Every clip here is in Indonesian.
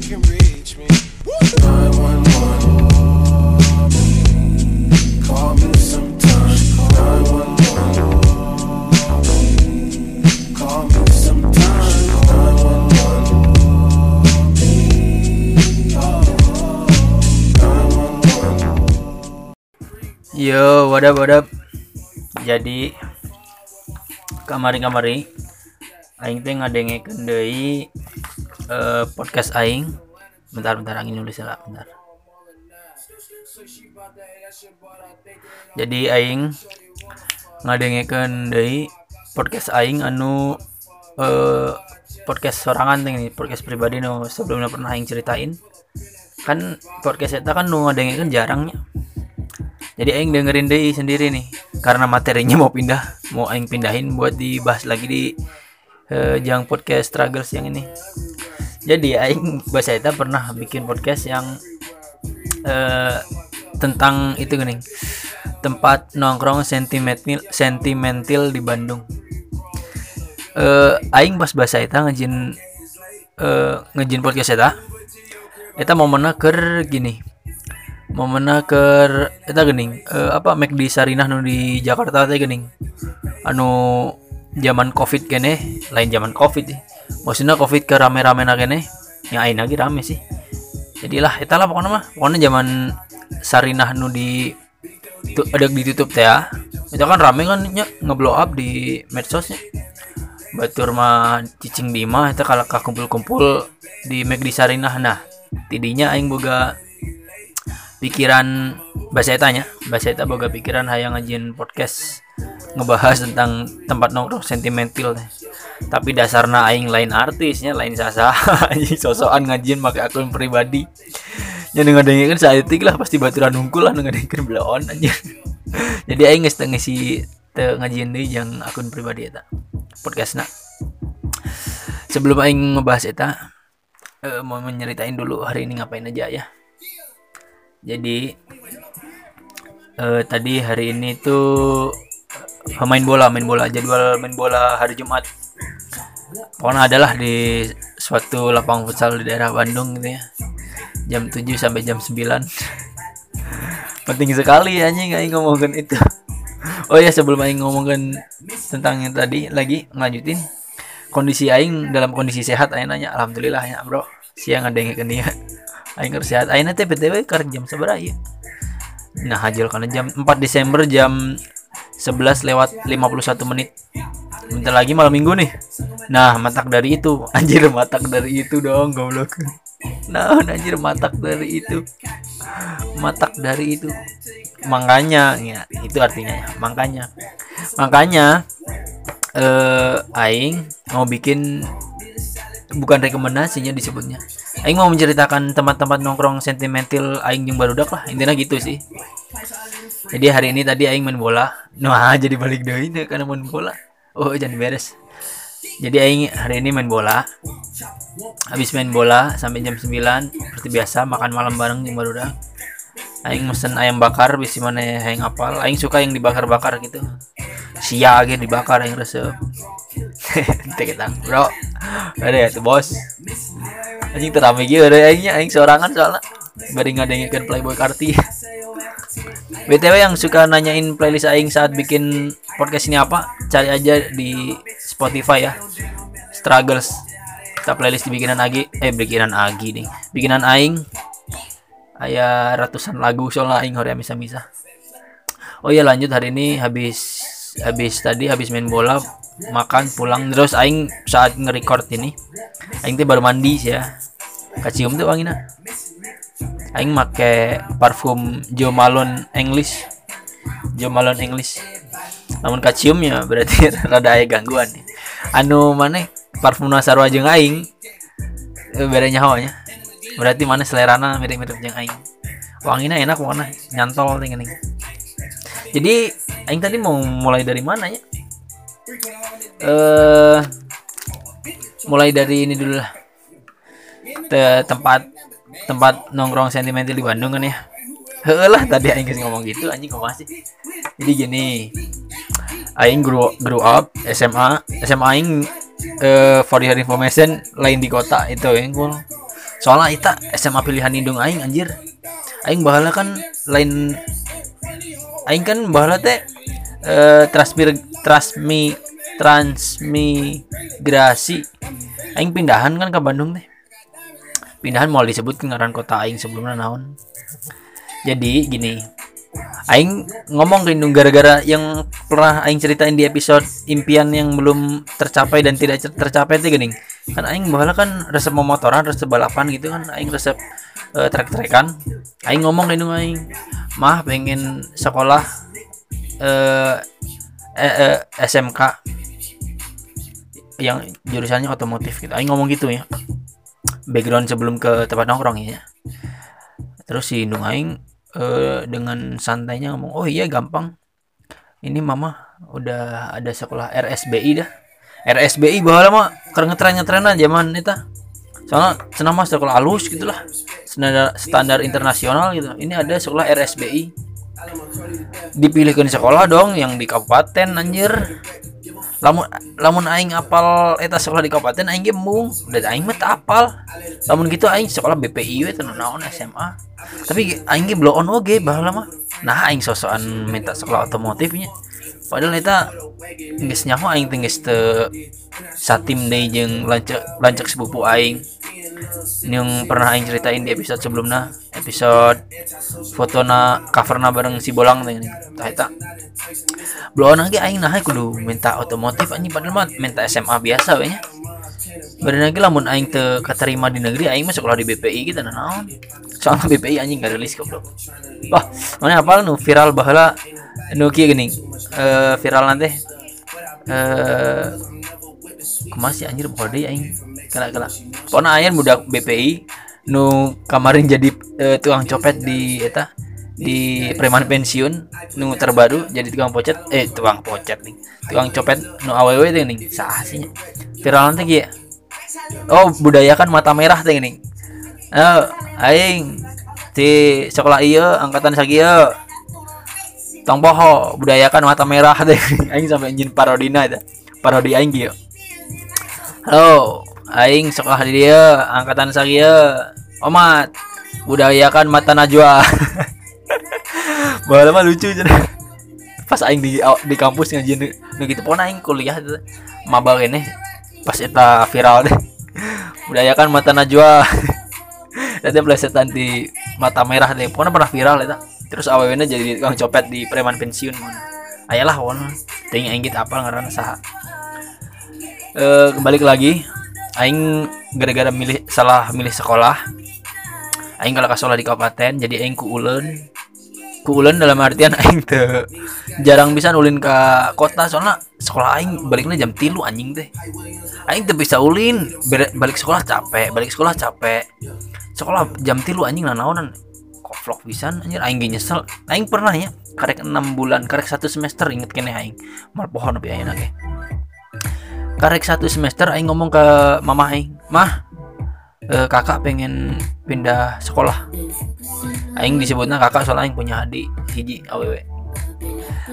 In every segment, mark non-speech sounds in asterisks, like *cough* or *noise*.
can reach me. 911. Call me sometime. 911. Call me sometime. 911. Yo, what up? Jadi kamari-kamari aing teh ngadengekeun deui eh, podcast aing. Bentar, bentar angin nulis lah, bentar. Jadi aing ngadengekeun deui podcast aing anu eh podcast sorangan nih, podcast pribadi nu sebelumnya pernah aing ceritain. Kan podcast eta kan nu ngadengekeun jarangnya jadi aing dengerin deh sendiri nih karena materinya mau pindah mau aing pindahin buat dibahas lagi di eh, jang podcast struggles yang ini jadi aing bahasa itu pernah bikin podcast yang eh, tentang itu gini tempat nongkrong sentimental sentimental di Bandung. Eh aing pas bahasa itu ngejin eh, ngejin podcast eta eta momennya ker gini momenna keur eta geuning eh, apa di Sarinah nu di Jakarta teh geuning anu zaman covid kene lain zaman covid ya. maksudnya covid ke rame-rame na kene ya aing lagi rame sih. Jadilah eta lah pokoknya mah. Pokoknya zaman Sarinah nu di tu, ada ditutup teh ya. Itu kan rame kan nya ngeblow up di medsosnya. Batur mah cicing di mah itu kalau kumpul-kumpul di di Sarinah nah tidinya aing boga pikiran bahasa etanya bahasa eta boga pikiran hayang ngajin podcast ngebahas tentang tempat nongkrong sentimental tapi dasarnya aing lain artisnya lain sasa. *laughs* Sosokan ngajin pakai akun pribadi. Yang ngadengin saat itu lah pasti baturan unggul lah ngadengin belon anjing *laughs* jadi aing geus teu ngisi teu ngajin deui yang akun pribadi eta podcast sebelum aing ngebahas eta eh, mau menyeritain dulu hari ini ngapain aja ya. Jadi eh, tadi hari ini tuh main bola main bola jadwal main bola hari Jumat. Pokoknya adalah di suatu lapang futsal di daerah Bandung gitu ya. Jam 7 sampai jam 9 *laughs* penting sekali anjing aing ngomongin itu. Oh ya sebelum aing ngomongin tentang yang tadi lagi ngelanjutin. Kondisi aing dalam kondisi sehat aing nanya alhamdulillah ya bro. Siang ada yang dia. *laughs* Aing keur sehat. Aing teh PTW keur jam seberapa ya nah hajal karena jam 4 Desember jam 11 lewat 51 menit. Bentar lagi malam minggu nih. Nah matak dari itu. *laughs* Anjir matak dari itu dong goblok. Nah anjir matak dari itu. Matak dari itu. Makanya ya itu artinya. Ya makanya makanya eh aing mau bikin bukan rekomendasinya disebutnya. Aing mau menceritakan tempat-tempat nongkrong sentimental aing yang barudak lah. Intinya gitu sih jadi hari ini tadi aing main bola. Nah jadi balik deui nih karena main bola. Oh jangan beres. Jadi aing hari ini main bola. Habis main bola sampai jam 9 seperti biasa makan malam bareng yang barudak aing mesen ayam bakar bisa mana yang apal aing suka yang dibakar-bakar gitu. Sia aja dibakar yang resep Teh kita bro. Ada ya tuh bos. Anjing terame gitu ada aingnya. Aing sorangan soalnya. Bari ngadengin playboy karti *laughs* btw yang suka nanyain playlist aing saat bikin podcast ini apa cari aja di Spotify ya. Struggles. Kita playlist di bikinan Agi. Eh bikinan Agi nih. Bikinan aing. Aya ratusan lagu soalnya aing hoream bisa bisa oh iya lanjut hari ini habis habis tadi habis main bola makan pulang. Terus aing saat nge-record ini aing teh baru mandi sih ya. Kacium tuh wanginya aing make parfum Jo Malone English. Jo Malone English. Namun kacium ya berarti *laughs* rada aya gangguan anu mana parfum nasarwa jeung aing eh, beda nyawanya. Berarti mana selerana mirip-mirip jeung aing. Wanginya enak warna nyantol tinggal jadi aing tadi mau mulai dari mana ya? Eh mulai dari ini dulu lah. Te- tempat tempat nongkrong sentimental di Bandung kan ya. Lah tadi aing ngomong gitu anjing kok masih? Jadi gini aing grow, grow up SMA SMA aing eh for your information lain di kota itu yang cool soalnya kita SMA pilihan indung aing anjir. Aing bahala kan lain aing kan bahala teh eh transmir transmi transmigrasi. Aing pindahan kan ke Bandung teh pindahan mau disebut ngaran kota aing sebelumnya naon. Jadi gini. Aing ngomong ke Indung gara-gara yang pernah aing ceritain di episode impian yang belum tercapai dan tidak tercapai itu gini. Kan aing bahala kan resep memotoran resep balapan gitu kan aing resep eh, trek-trekan. Aing ngomong ke Indung aing mah pengen sekolah eh, eh, eh, SMK yang jurusannya otomotif gitu. Aing ngomong gitu ya background sebelum ke tempat nongkrong ya. Terus si Indung aing eh, dengan santainya ngomong oh iya gampang. Ini mama udah ada sekolah RSBI dah. RSBI bahwa mah karena ngetren ngetrenan zaman itu soalnya senang mah sekolah halus gitulah. Standar standar internasional gitu. Ini ada sekolah RSBI dipilihkan sekolah dong yang di kabupaten anjir lamun lamun aing apal eta sekolah di kabupaten aing ge embung udah aing mah apal. Lamun gitu aing sekolah BPI we teu naon SMA tapi aing ge blow on oge baheula mah. Nah aing sosokan minta sekolah otomotifnya padahal eta geus nyaho aing teh geus teu satim deui jeung lancek lancek sepupu aing. Yang pernah aing ceritain di episode sebelumnya episode fotona coverna bareng si bolang teh tah eta. Belum lagi aing nah kudu minta otomotif anjing padahal mah minta SMA biasa we Bari lagi lamun aing teu katerima di negeri aing mah sekolah di BPI gitu nah naon. Soalnya BPI anjing gak rilis goblok. Wah, mana apal nu viral baheula nu kieu geuning. Eh viral nanti eh kumaha sih anjir poho deui aing. Kala kala. Pokona aya budak BPI nu kamarin jadi eh, tukang copet di eta di preman pensiun nu terbaru jadi tukang pocet eh tukang pocet nih tukang copet nu teh nih sah sih viral nanti ya oh budayakan mata merah teh nih oh aing di sekolah iya angkatan sakieu tong poho budayakan mata merah teh *laughs* aing sampai anjing parodina eta parodi aing kieu halo aing sekolah di dia angkatan sakieu omat budayakan mata najwa. *laughs* Bahala mah lucu cenah. Pas aing di di kampus ngajian nu gitu pokona aing kuliah teh maba kene pas eta viral deh. *laughs* Budayakan mata najwa. *laughs* Nanti plesetan di mata merah deh. Pokoknya pernah viral eta. Terus awewena jadi tukang copet di preman pensiun mana. Ayalah pokoknya. Ting aing gitu apa ngaranna saha. Eh kembali lagi aing gara-gara milih salah milih sekolah aing kalau sekolah di kabupaten jadi aing ku uleun ku uleun dalam artian *laughs* aing teu jarang bisa ulin ke kota soalnya sekolah aing baliknya jam tilu anjing teh. Aing teu bisa ulin balik sekolah capek balik sekolah capek. Sekolah jam tilu anjing lah naonan vlog pisan anjir aing nyesel. Aing pernah ya karek 6 bulan karek satu semester inget kene aing. Mal pohon tapi ayeuna ge karek satu semester aing ngomong ke mama aing mah eh, kakak pengen pindah sekolah. Aing disebutnya kakak soalnya aing punya adik hiji aww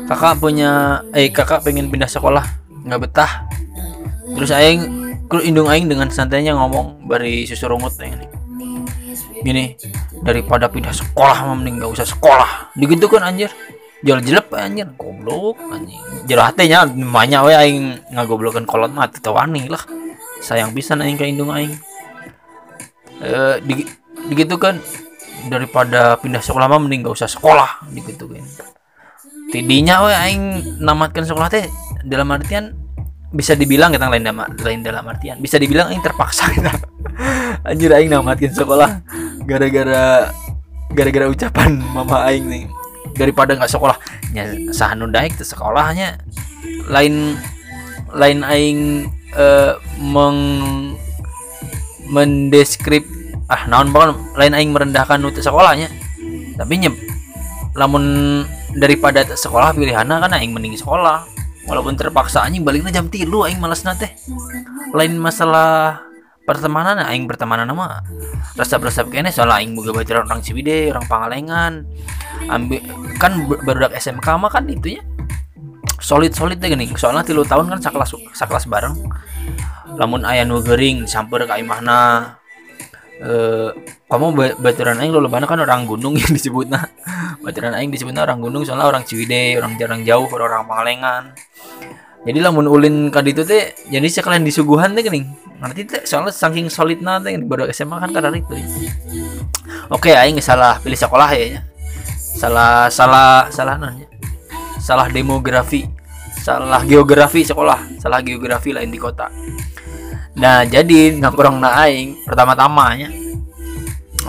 kakak punya eh kakak pengen pindah sekolah nggak betah. Terus aing kru indung aing dengan santainya ngomong bari susu rungut ini gini daripada pindah sekolah mending nggak usah sekolah. Digitu kan anjir. Jual jelep anjir. Goblok anjing. Jero hatenya banyak we aing ngagoblokan kolot mah teu lah. Sayang pisan aing ka indung aing eh di, digitu kan daripada pindah sekolah mah mending gak usah sekolah digitu kan. Tidinya we aing namatkan sekolah teh dalam artian bisa dibilang kita lain dalam lain dalam artian. Bisa dibilang aing terpaksa kita. *laughs* Anjir aing namatkan sekolah gara-gara gara-gara ucapan mama aing nih. Daripada nggak sekolah nya sahanu daik ke sekolahnya. Lain lain aing eh, meng mendeskrip ah naon banget lain aing merendahkan nutu sekolahnya. Tapi nyep lamun daripada sekolah pilihanna kan aing mending sekolah. Walaupun terpaksa anjing baliknya jam tilu aing males nate lain masalah pertemanan aing bertemanan nama resep-resep kene. Soal aing boga baca orang Ciwidey orang Pangalengan. Ambil kan baru SMK mah kan itu ya solid solid deh gini. Soalnya tilu tahun kan sakelas sakelas bareng lamun aya nu gering samper ka imahna. Eh kamu ba- baturan aing lo kan orang gunung yang *laughs* disebutna. Baturan aing disebutna orang gunung soalnya orang Ciwidey orang jarang jauh orang Pangalengan jadi lamun ulin ka ditu teh jadi sekalian disuguhan teh geuning. Ngerti teh soalnya saking solidna teh baru SMA kan karena itu oke aing salah pilih sekolah ya nya. salah salah salah nanya salah demografi salah geografi sekolah salah geografi lain di kota nah jadi nongkrong na aing pertama-tamanya.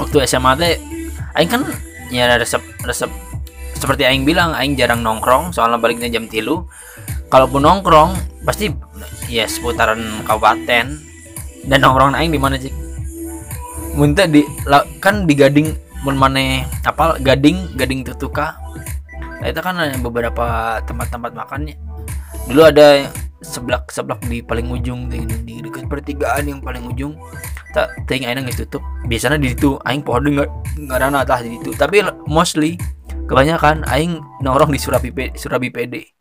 Waktu SMA teh aing kan ya resep resep seperti aing bilang aing jarang nongkrong soalnya baliknya jam tilu. Kalaupun nongkrong pasti ya seputaran kabupaten. Dan nongkrong aing di mana sih muntah di kan di gading mun maneh apa gading gading tutuka nah, itu kan beberapa tempat-tempat makannya. Dulu ada seblak seblak di paling ujung di, di dekat pertigaan yang paling ujung. Tak ting aing geus tutup biasanya di situ aing pohon nggak nggak ada atas di situ. Tapi mostly kebanyakan aing nongkrong di Surabi Surabi PD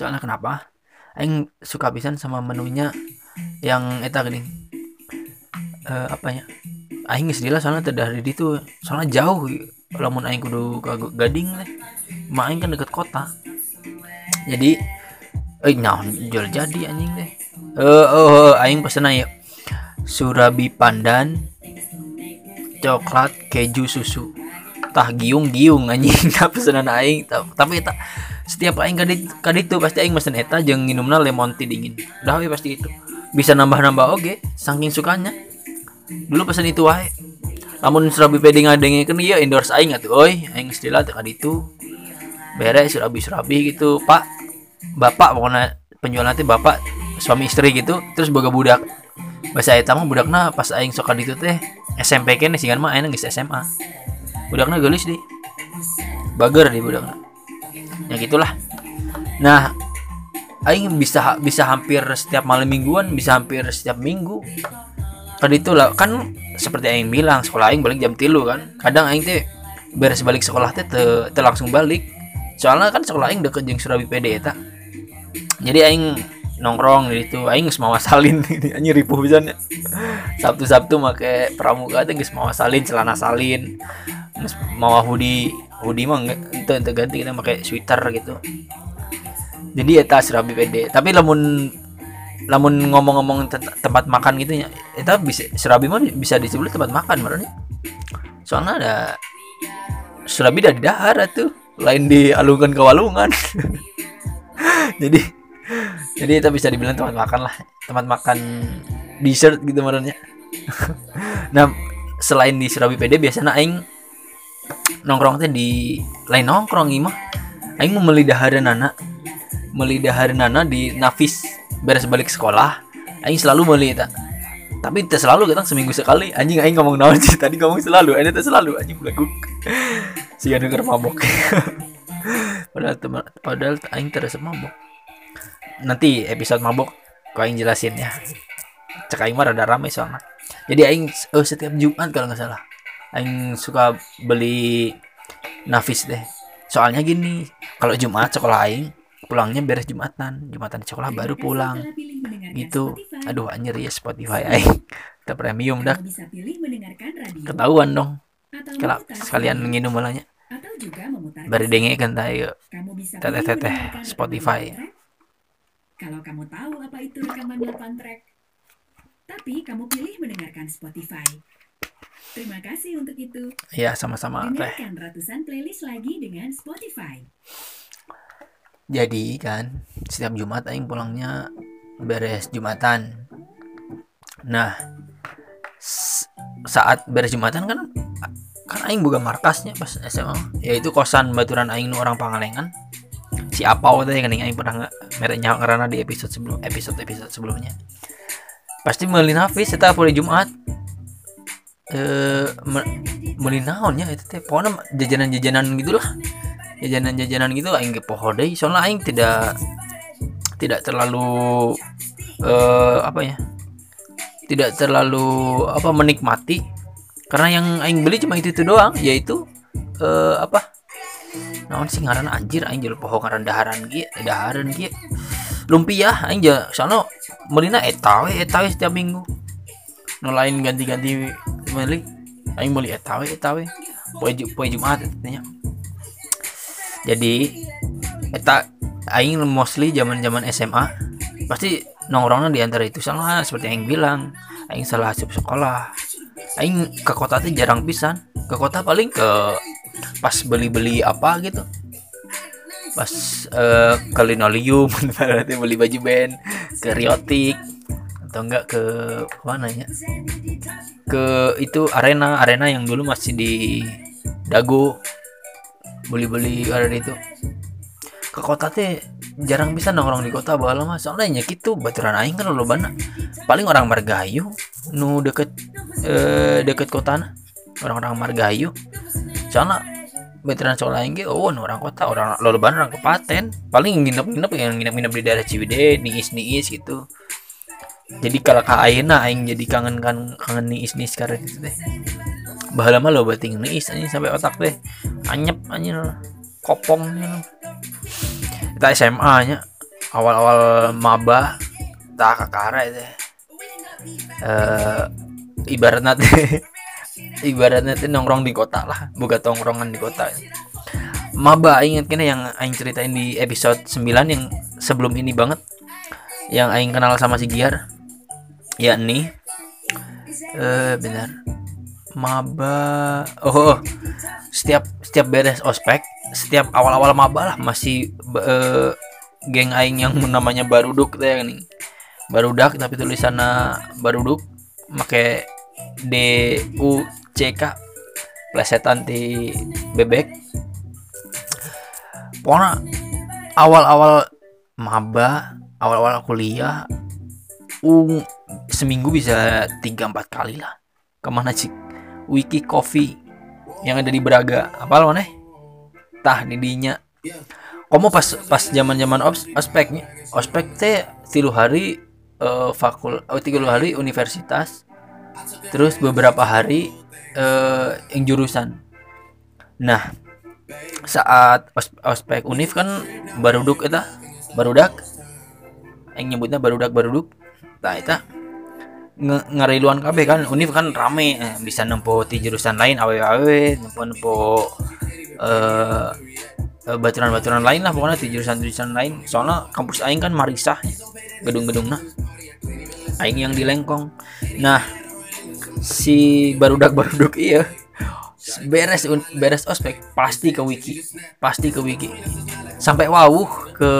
soalnya kenapa? Aing suka pisan sama menunya yang eta gini. Eh apa ya aing geus lila soalnya teu dari ditu soalnya jauh. Lamun aing kudu ke Gading teh mah aing kan deket kota. Jadi eh naon jual jadi anjing teh eh oh, aing pesen aya surabi pandan coklat keju susu. Tah giung giung anjing. *laughs* Tah pesanan aing. Tapi eta setiap aing kadit kadit tuh pasti aing mesen eta jeung nginumna lemon tea dingin. Udah we pasti itu. Bisa nambah-nambah oge saking sukanya. Dulu pesan itu wae. Lamun surabi pede ngadengekeun ieu endorse aing atuh. Euy aing istilah teh kaditu beres surabi surabi gitu pak bapak pokoknya penjual nanti bapak suami istri gitu terus boga budak bahasa eta mah budakna pas aing sok kaditu teh SMP kene singan mah aing geus SMA budakna geulis di. Bager di budakna. Ya gitulah. Nah aing bisa bisa hampir setiap malam mingguan bisa hampir setiap minggu. Kan itu lah kan seperti aing bilang sekolah aing balik jam tilu kan. Kadang aing teh beres balik sekolah teh teu teu langsung balik soalnya kan sekolah aing deket jeung Surabi PD eta. Jadi aing nongkrong di situ aing geus mawa salin. *laughs* Anjing ripuh pisan. Ya Sabtu-sabtu make pramuka teh geus salin celana salin. Geus mawa hoodie hoodie mah ente ente ganti kita pakai sweater gitu. Jadi eta Surabi PD tapi lamun lamun ngomong-ngomong te- tempat makan gitu ya eta bisa Surabi mah bisa disebut tempat makan marahnya soalnya ada Surabi dari dahar tuh lain dialungkan ke walungan. *laughs* Jadi jadi itu bisa dibilang tempat makan lah. Tempat makan dessert gitu marahnya *laughs* nah selain di Surabi PD biasanya aing nongkrong teh di lain nongkrong imah aing mau meli dahareunana meli dahareunana di Nafis beres balik sekolah. Aing selalu eta. Tapi tidak selalu kita seminggu sekali. Anjing aing ngomong naon sih? Tadi ngomong selalu ini selalu. Anjing belakuk *laughs* si denger mabok. *laughs* Padahal teman padahal aing terasa mabok. Nanti episode mabok kau aing jelasin ya. Cek aing mah rada rame soalnya. Jadi aing oh, setiap Jumat kalau nggak salah aing suka beli nafis deh. Soalnya gini kalau Jumat sekolah aing pulangnya beres Jumatan. Jumatan di sekolah baru pulang. Gitu. Aduh anjir ya Spotify aing. Kita premium dah ketahuan dong. Kalau sekalian nginum malahnya atau juga memutar bari kaset. denge kan tayo Kamu bisa teteh teteh Spotify rekaman 8 track. Kalau kamu tahu apa itu rekaman 8 track, tapi kamu pilih mendengarkan Spotify. Terima kasih untuk itu. ya sama-sama teh Dengarkan ratusan playlist lagi dengan Spotify. jadi kan setiap Jumat aing pulangnya beres Jumatan nah saat beres Jumatan kan kan aing buka markasnya pas SMA yaitu kosan baturan aing nu orang Pangalengan. Si Apau teh kan aing pernah nge- mereknya ngerana di episode sebelum episode episode sebelumnya. Pasti meuli nafis eta poe Jumat. Eh me- meuli naon ya itu teh? Pokoknya jajanan-jajanan gitulah. Jajanan-jajanan gitu aing ge poho deui soalnya aing tidak tidak terlalu eh apa ya? Tidak terlalu apa menikmati karena yang aing beli cuma itu itu doang yaitu eh apa? Naon sih ngaran anjir aing jual poho ngaran daharan eh, daharan kieu lumpia aing ja soalnya melina eta we eta we setiap minggu. Nu lain ganti-ganti beli aing beli eta we eta we poe poe Jumat nya jadi eta aing mostly zaman-zaman SMA pasti nongkrongnya di antara itu sama seperti yang bilang aing salah asup sekolah aing ke kota tuh jarang pisan. Ke kota paling ke pas beli-beli apa gitu. Pas eh, ke linoleum *laughs* berarti beli baju band ke riotik atau enggak ke mana ya? Ke itu arena arena yang dulu masih di dago. Beli-beli ada itu ke kota teh jarang bisa nongkrong di kota bala mah. Soalnya nya gitu baturan aing kan lo banyak paling orang Margahayu nu deket eh, deket kota orang-orang Margahayu. Soalnya veteran sekolah aing ge oh nu orang kota orang loloban orang kepaten paling nginep-nginep yang nginep-nginep di daerah Ciwidey niis-niis gitu. Jadi kalau ka ayeuna aing jadi kangen kan kangen niis niis sekarang gitu teh. Bahala mah lo bating niis anjing sampai otak teh. Anyep anjing kopong anjing. Kita SMA nya awal-awal maba tak kakara itu. Eh ibaratnya teh *laughs* ibaratnya teh nongkrong di kota lah. Buka tongkrongan di kota. Maba inget kena yang aing ceritain di episode 9 yang sebelum ini banget. Yang aing kenal sama si Giar. Yakni eh benar maba. Oh, oh. setiap setiap beres ospek setiap awal-awal maba lah masih eh, geng aing yang namanya baruduk teh nih barudak tapi tulisannya baruduk make D U C K plesetan di bebek. Pokoknya awal-awal maba awal-awal kuliah ung seminggu bisa tiga empat kali lah. Ke mana sih wiki coffee yang ada di Braga. Apa lo nih tah didinya kamu pas pas zaman zaman ospeknya ospek teh tilu hari eh, fakul oh, tiga hari universitas terus beberapa hari eh, yang jurusan. Nah saat os- ospek univ kan baruduk eta barudak yang nyebutnya barudak baruduk nah eta ngariluan kabeh kan. Univ kan rame eh, bisa nempo di jurusan lain awe-awe nempo nempo eh eh, baturan-baturan lain lah pokoknya di jurusan-jurusan lain. Soalnya kampus aing kan marisah gedung-gedung nah aing yang di lengkong. Nah si barudak baruduk iya beres beres ospek pasti ke wiki pasti ke wiki. Sampai wawuh ke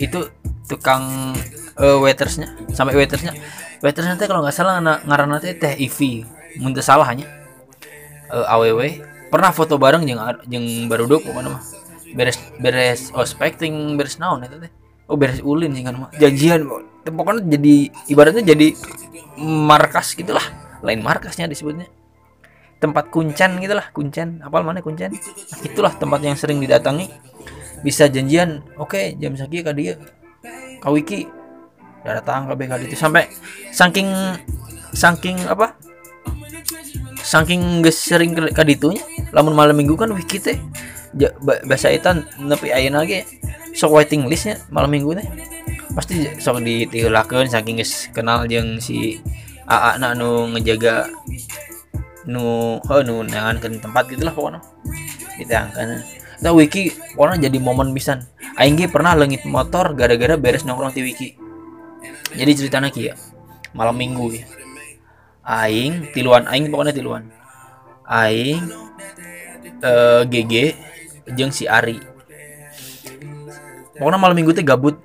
itu tukang eh, waitersnya sampai waitersnya. Waitersnya teh kalau nggak salah na- ngaranna teh teh Ivi mun teu salah nya Eh, aww pernah foto bareng jeung ar- jeung baruduk pokoknya mah. Beres beres ospek ting beres naon eta teh. Oh beres ulin sih kan mah janjian pokoknya jadi ibaratnya jadi markas gitulah. Lain markasnya disebutnya. Tempat kuncen gitulah kuncen apal mana kuncen nah, itulah tempat yang sering didatangi. Bisa janjian oke jam sekian ka dia. Ka wiki. udah datang ke BKD itu sampai saking saking apa? Saking geus sering ke ka ditunya. Lamun malam minggu kan wiki teh ja- ba- bahasa eta nepi ayeuna ge sok waiting listnya malam minggu teh. Pasti sok ditiulakeun saking geus kenal jeung si AA na nu ngejaga nu oh, nu nangankeun tempat gitulah pokoknya. Ditangkan Nah, wiki pokoknya jadi momen pisan. Aing pernah leungit motor gara-gara beres nongkrong di wiki jadi ceritanya kia malam minggu. Ya aing tiluan aing pokoknya tiluan. Aing eh, GG jeung si Ari. Pokoknya malam minggu teh gabut.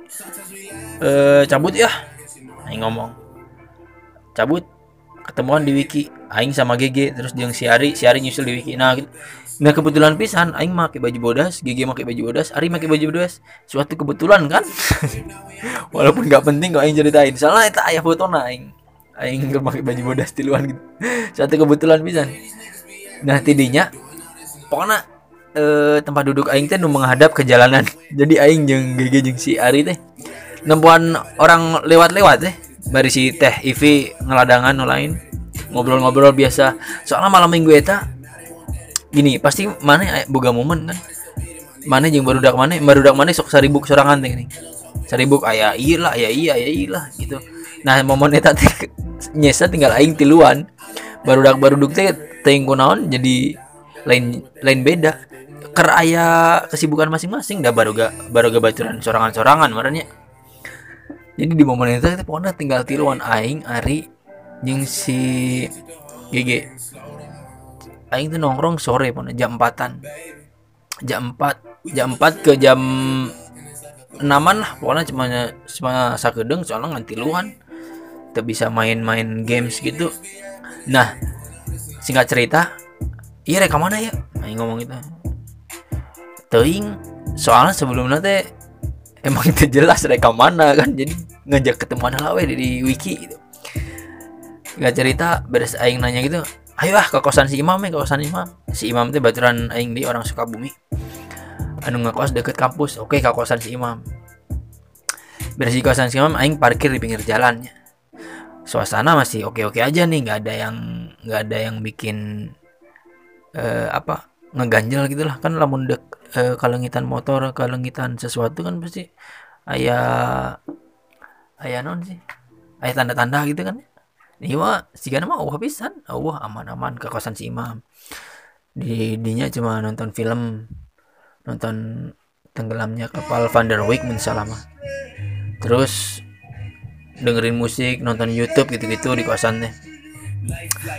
Eh cabut ya aing ngomong. Cabut ketemuan di wiki. Aing sama GG terus jeung si Ari si Ari nyusul di wiki. Nah Nah kebetulan pisan aing make baju bodas, GG make baju bodas, Ari make baju bodas. Suatu kebetulan kan. *laughs* Walaupun nggak penting kok aing ceritain. Soalnya eta aya fotona aing. Aing make baju bodas tiluan gitu. Suatu kebetulan pisan. Nah tidinya pokoknya eh, tempat duduk aing teh nu menghadap ke jalanan. *laughs* Jadi aing jeung GG jeung si Ari teh nempuan orang lewat-lewat teh. Bari si teh Ivi ngeladangan lain ngobrol-ngobrol biasa. Soalnya malam minggu eta gini pasti mana boga momen kan? Mana jeung barudak mana barudak mana sok saribuk sorangan teh gini saribuk aya iya lah aya iya aya iya lah gitu. Nah momen teh *laughs* nyesa tinggal aing tiluan. Baru dak baru teh teuing kunaon jadi lain lain beda. Ker aya kesibukan masing-masing dah baru gak baru gak baturan sorangan-sorangan marahnya jadi di momen itu teh pokoknya tinggal tiluan aing Ari jeung si GG aing tuh nongkrong sore pokoknya jam 4-an jam 4 jam 4 ke jam enaman lah pokoknya cuma cuma sakedeng soalnya ngan tiluan tidak bisa main-main games gitu. Nah singkat cerita iya rek mana ya? Aing ngomong gitu. Teuing soalnya sebelumnya teh emang itu jelas reka mana kan jadi ngajak ketemuan lah di wiki gitu. Nggak cerita beres aing nanya gitu ayo ah ke kosan si imam ya ke kosan imam. Si imam teh baturan aing di orang Sukabumi. Anu ngekos deket kampus. Oke ke kosan si imam. Beres di kosan si imam aing parkir di pinggir jalannya suasana masih oke oke aja nih nggak ada yang nggak ada yang bikin eh, apa ngeganjel gitu lah. Kan lamun dek eh, kalengitan motor kalengitan sesuatu kan pasti ayah ayah non sih. Ayah tanda-tanda gitu kan. ini mah si mah Allah pisan Allah aman-aman ke kosan si imam. Di dinya cuma nonton film nonton tenggelamnya kapal Van der Wijk mensalama terus dengerin musik nonton YouTube gitu-gitu di kosannya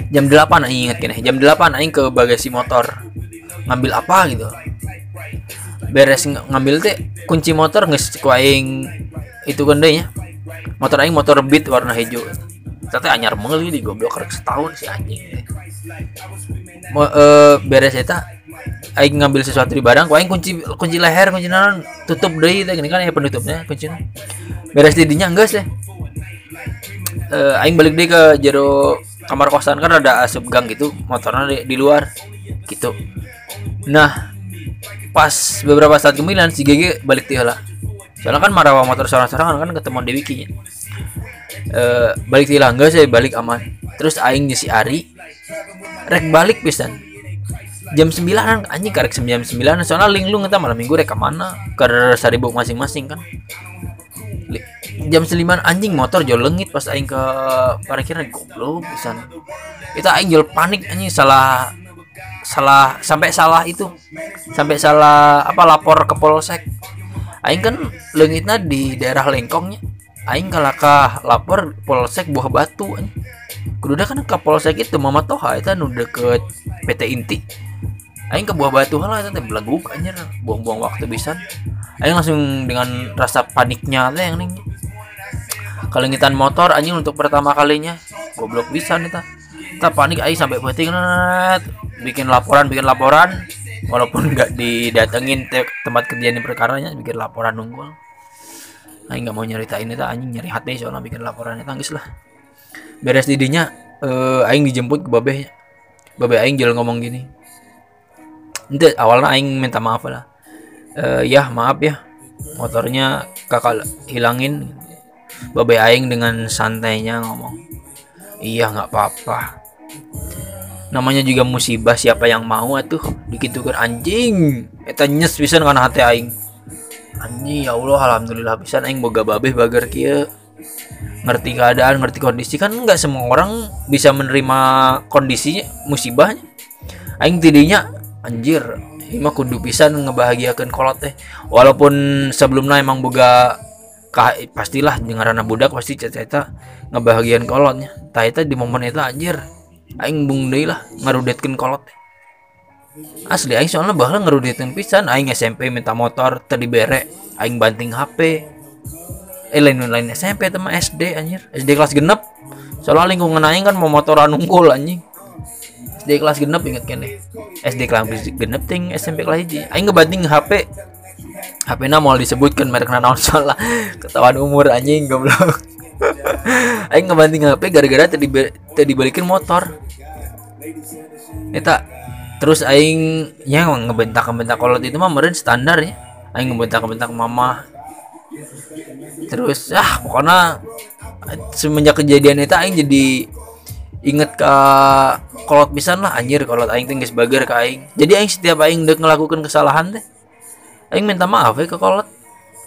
jam 8 aing inget kene jam 8 aing ke bagasi motor. Ngambil apa gitu. Beres ng- ngambil teh kunci motor nges aing. Itu kan deh ya motor aing motor beat warna hijau ternyata anyar meuli di goblok rek setahun si anjing. Teh Mo, eh, beres eta aing ngambil sesuatu di barang aing kunci kunci leher kunci naon tutup deui teh kan ya penutupnya kunci beres di dinya geus teh eh, aing balik deh ke jero kamar kosan kan ada asup gang gitu motornya di, di luar gitu. Nah pas beberapa saat kemudian si GG balik tiga lah soalnya kan marah motor sorang-sorangan kan ketemu di wikinya eh balik tiga enggak saya balik aman terus aing si Ari. Rek balik pisan. Jam 9 an anjing karek jam 9 soalnya linglung kita malam minggu rek ke mana ke saribuk masing-masing kan. Jam seliman anjing motor jauh lengit pas aing ke parkiran goblok pisan. Itu aing jual panik anjing salah salah sampai salah itu. Sampai salah apa lapor ke polsek aing kan leungitna di daerah lengkongnya. Aing kalakah lapor polsek buah batu anjing kudu kan ke polsek itu mama toha itu nu deket PT Inti. Aing ke buah batu lah itu teh beleguk anjir. Buang-buang waktu bisa aing langsung dengan rasa paniknya yang ning. Kalengitan motor anjing untuk pertama kalinya. Goblok bisa nih ta ta panik aing sampai penting bikin laporan bikin laporan walaupun nggak didatengin te- tempat kejadian perkaranya bikin laporan nunggu. Aing nggak mau nyeritain itu anjing nyari hati soalnya bikin laporannya tangis lah. Beres didinya eh aing dijemput ke babeh babeh aing jalan ngomong gini. Ente awalnya aing minta maaf lah. Eh ya maaf ya. Motornya kakak hilangin. Babeh aing dengan santainya ngomong iya nggak apa-apa namanya juga musibah siapa yang mau atuh? Dikitukan anjing. Eta nyes pisan kana hati aing. Anjing ya Allah alhamdulillah pisan aing boga babeh bagar kieu. Ngerti keadaan ngerti kondisi. Kan nggak semua orang bisa menerima kondisinya musibahnya. Aing tidinya anjir ini mah kudu pisan ngebahagiakeun kolot teh. Walaupun sebelumnya emang boga kah, pastilah dengaran budak pasti cerita ngebahagian kolotnya. Eta di momen itu anjir aing bung deui lah ngarudetkeun kolot. Asli aing soalnya bahkan ngerudetkeun pisan aing SMP minta motor tadi bere aing banting HP eh lain lain SMP teman SD anjir. SD kelas genep. Soalnya lingkungan aing kan mau motoran unggul anjing. SD kelas genep inget kene. SD kelas genep ting SMP kelas hiji. Aing ngebanting HP HP na mau disebutkan merek naon soalnya. *laughs* Ketahuan umur anjing goblok aing ngebanting HP gara-gara tadi tadi balikin motor. Eta terus aing nya ngebentak-bentak. Kolot itu mah meren standar ya. Aing ngebentak-bentak mama. Terus ah pokoknya semenjak kejadian itu aing jadi inget ke kolot pisan lah anjir kolot aing teh geus bager aing. Jadi aing setiap aing dek ngelakukan kesalahan teh aing minta maaf ya ke kolot.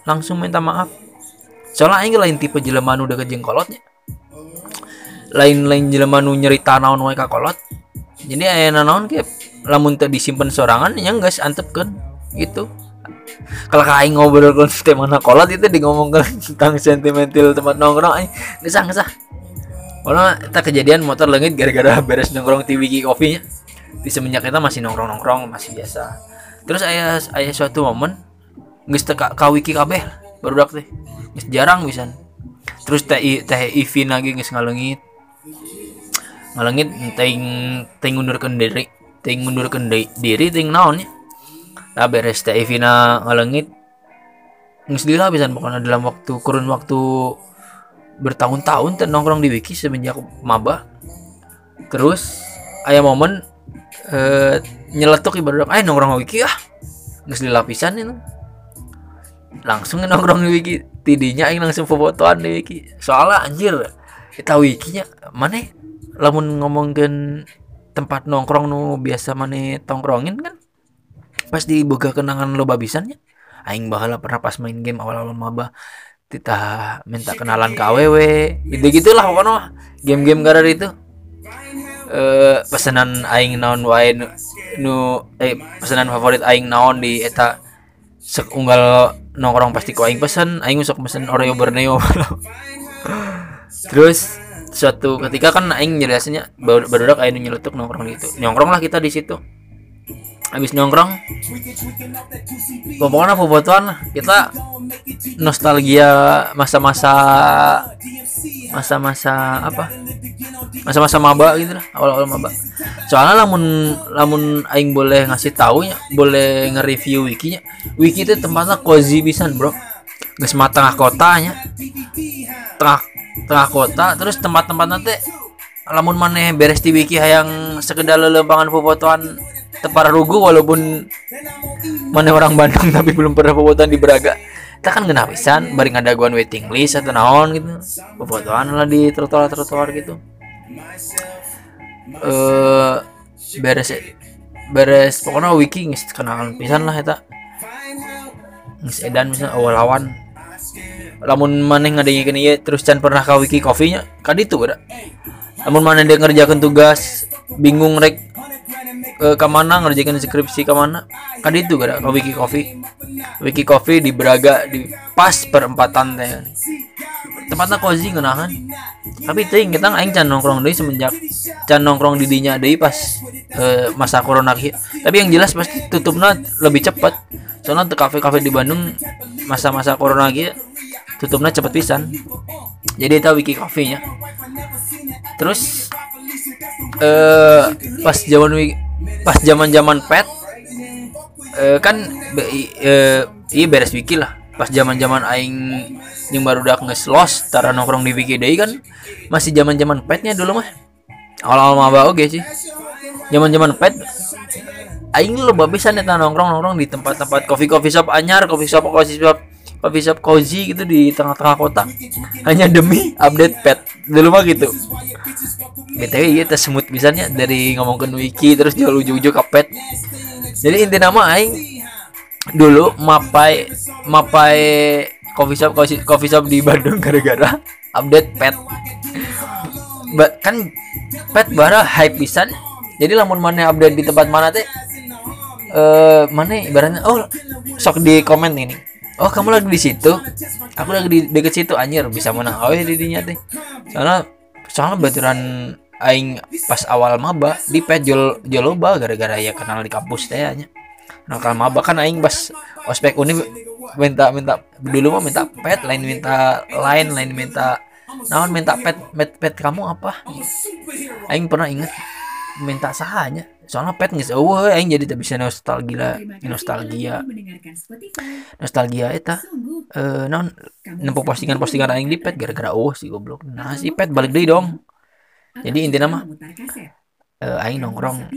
Langsung minta maaf soalnya aing lain tipe jelema nu deket jeung kolotnya lain-lain jelema nu nyerita naon wae ka kolot. Jadi aya naon kayak lamun teu disimpen sorangan nya geus antepkeun gitu. Kalau aing ngobrol kan tema kolot itu di ngomongkan tentang sentimental tempat nongkrong aing gesah gesah Walau tak kejadian motor langit gara-gara beres nongkrong di wiki coffee nya. Di semenjak kita masih nongkrong nongkrong masih biasa. Terus ayah ayah suatu momen nggak teka ka wiki kabeh baru dak teh. Geus jarang bisa terus teh teh Ivin lagi nggak ngalengit. Ngalengit ting ting ngundurkeun diri ting ngundurkeun di- diri ting naon nya. Nah beres teh Ivina ngalengit. Nggak lila bisa pokoknya dalam waktu kurun waktu bertahun-tahun nongkrong di wiki semenjak maba. Terus ayah momen eh nyeletuk ibarat ayo nongkrong wiki ah nggak lila pisan itu langsung nongkrong di wiki. Tidinya aing langsung fotoan di wiki. Soalnya anjir kita wikinya mana lamun ngomongin tempat nongkrong nu biasa mana tongkrongin kan? Pas dibuka kenangan lo babisannya. Aing bahala pernah pas main game awal-awal maba kita minta kenalan ke aww gitu gitulah pokoknya mah. game-game gara itu. Eh pesanan aing naon wae nu eh pesanan favorit aing naon di eta sek unggal nongkrong pasti ku aing pesen aing sok pesen Oreo Borneo. *laughs* Terus suatu ketika kan aing nyeriasnya baru baru aing nyelutuk nongkrong di itu nongkrong lah kita di situ habis nongkrong pokoknya lah kita nostalgia masa-masa masa-masa apa? Masa-masa maba gitu lah awal-awal maba. Soalnya lamun lamun aing boleh ngasih tahu nya boleh nge-review wikinya wiki itu tempatnya cozy pisan bro. Geus mah tengah kotanya tengah tengah kota terus tempat-tempatnya teh lamun maneh beres di wiki hayang sekedar lelempangan fotoan tepar rugu walaupun mana orang Bandung tapi belum pernah fotoan di Braga. Kita kan kena pisan bari ngadaguan waiting list atau naon gitu. Fotoan lah di trotoar trotoar gitu. Eh beres beres pokoknya wiki geus kenalan pisan lah eta. Geus edan misalnya awal lawan. Lamun maneh ngadengikeun ieu terus can pernah ka wiki coffee nya ka ditu ada lamun maneh dia ngerjakeun tugas bingung rek ke ke mana? Ngerjain skripsi ke mana? Kan itu gara ke wiki coffee. Wiki coffee di Braga di pas perempatan teh. Tempatnya cozy ngeunahan tapi ting kita aing can nongkrong deui semenjak can nongkrong di dinya deui pas eh, masa corona kieu. tapi yang jelas pasti tutupnya lebih cepat soalnya tuh kafe-kafe di Bandung masa-masa corona kieu tutupnya cepet pisan. Jadi itu wiki coffee nya terus eh pas zaman wi- pas zaman zaman pet eh, kan be- eh, iya beres wiki lah. Pas zaman zaman aing yang baru udah ngeslos tara nongkrong di wiki deui kan masih zaman zaman petnya dulu mah. Awal awal maba oke sih. Zaman zaman pet aing lo bisa nih nongkrong nongkrong di tempat-tempat coffee coffee shop anyar coffee shop coffee shop coffee shop cozy gitu di tengah-tengah kota. Hanya demi update pet. Dulu mah gitu. Btw iya teh semut bisanya dari ngomongin wiki terus jual ujung-ujung ke pet. Jadi inti nama aing dulu mapai mapai coffee shop coffee, shop di Bandung gara-gara update pet. Ba- kan pet bara hype pisan. Jadi lamun mana update di tempat mana teh eh mana ibaratnya? Oh sok di komen ini oh kamu lagi di situ? Aku lagi di deket situ anjir. Bisa menang. Di dinya teh. Soalnya soalnya baturan aing pas awal maba di pet jol joloba gara-gara ya kenal di kampus teh nya nakal maba kan aing pas ospek uni minta minta dulu mah minta pet lain minta lain lain minta naon minta pet pet pet kamu apa? Aing pernah inget minta sahanya soalnya pet nggak oh aing jadi tak bisa nostalgia nostalgia. nostalgia eta Sungguh, eh non kamu nempok bisa postingan-postingan aing di pet gara-gara oh si goblok. Nah si pet balik deui dong. jadi intinya mah eh, aing nongkrong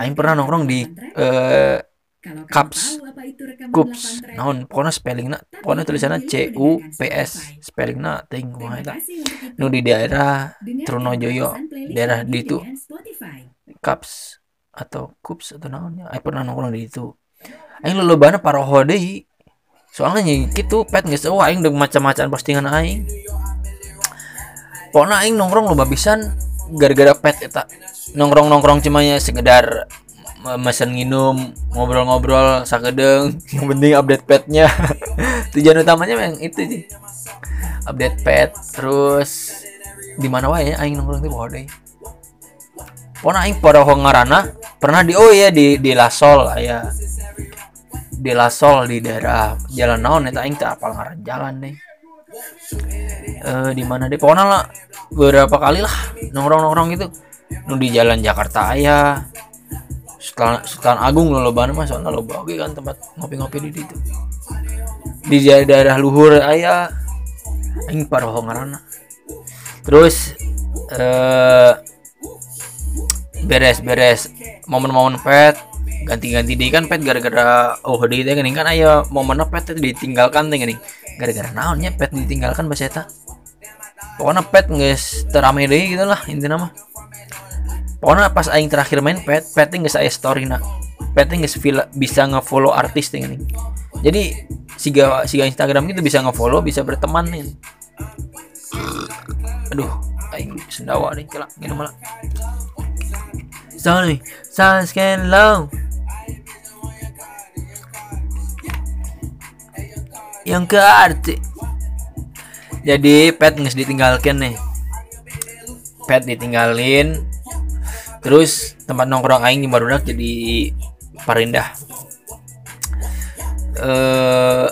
aing pernah nongkrong di eh Cups. itu Cups. track, naon pokoknya spellingna tapi pokoknya tulisannya C U P S spellingna ting kumaha eta itu. nu di daerah Trunojoyo daerah di itu. Cups atau Cups atau naonnya aing pernah nongkrong di itu aing lolobana paroho deui soalnya nya kitu pet geus eueuh aing macam-macam postingan aing. Pokoknya aing nongkrong loba pisan gara-gara pet eta. Nongkrong nongkrong cuma ya sekedar me- mesen minum ngobrol-ngobrol sakedeng. *laughs* Yang penting update petnya. *laughs* Tujuan utamanya memang itu sih. Update pet terus di mana wae ya aing nongkrong di bawah deh pokoknya aing pada hongarana pernah di oh ya di di Lasol ya di Lasol di daerah jalan naon eta aing teh apal ngaran jalan deh. Eh di mana deh? Pokoknya lah beberapa kali lah nongkrong nongkrong gitu. Nu di jalan Jakarta aya Sultan, Sultan Agung lo loba mah soalnya loba oge kan tempat ngopi-ngopi di situ. Di da- daerah luhur aya aing paroho ngaranna. Terus eh beres-beres momen-momen pet ganti-ganti deh kan pet gara-gara oh di teh geuning kan aya momen pet teh ditinggalkan teh geuning gara-gara naonnya pet ditinggalkan bahasa eta pokoknya pet geus terame deui gitu lah intinya mah. Pokoknya pas aing terakhir main pet pet geus aya story na. Pet geus bisa nge-follow artis teh geuning jadi siga siga Instagram itu bisa nge-follow bisa berteman nih. Aduh aing sendawa nih kelak gini malah sorry Sasken Long yang ke arti. Jadi pet nges ditinggalkan nih. Pet ditinggalin. Terus tempat nongkrong aing di barudak jadi parindah. Eh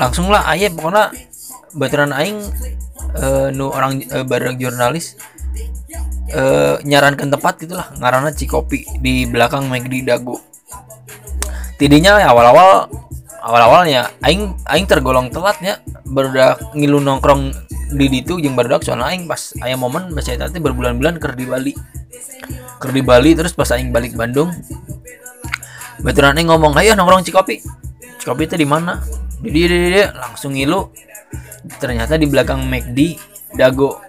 langsung lah ayah pokoknya baturan aing eh, nu orang eh, barudak jurnalis eh, nyarankan tempat gitulah. Ngarana Cikopi di belakang McD Dago. Tidinya ya awal-awal awal-awalnya aing aing tergolong telat ya barudak ngilu nongkrong di ditu jeung barudak soalnya aing pas aya momen bahasa eta teh berbulan-bulan keur di Bali. Keur di Bali terus pas aing balik Bandung baturan aing ngomong ayo nongkrong Cikopi. Cikopi itu di mana? Di dia langsung ngilu. Ternyata di belakang McD Dago.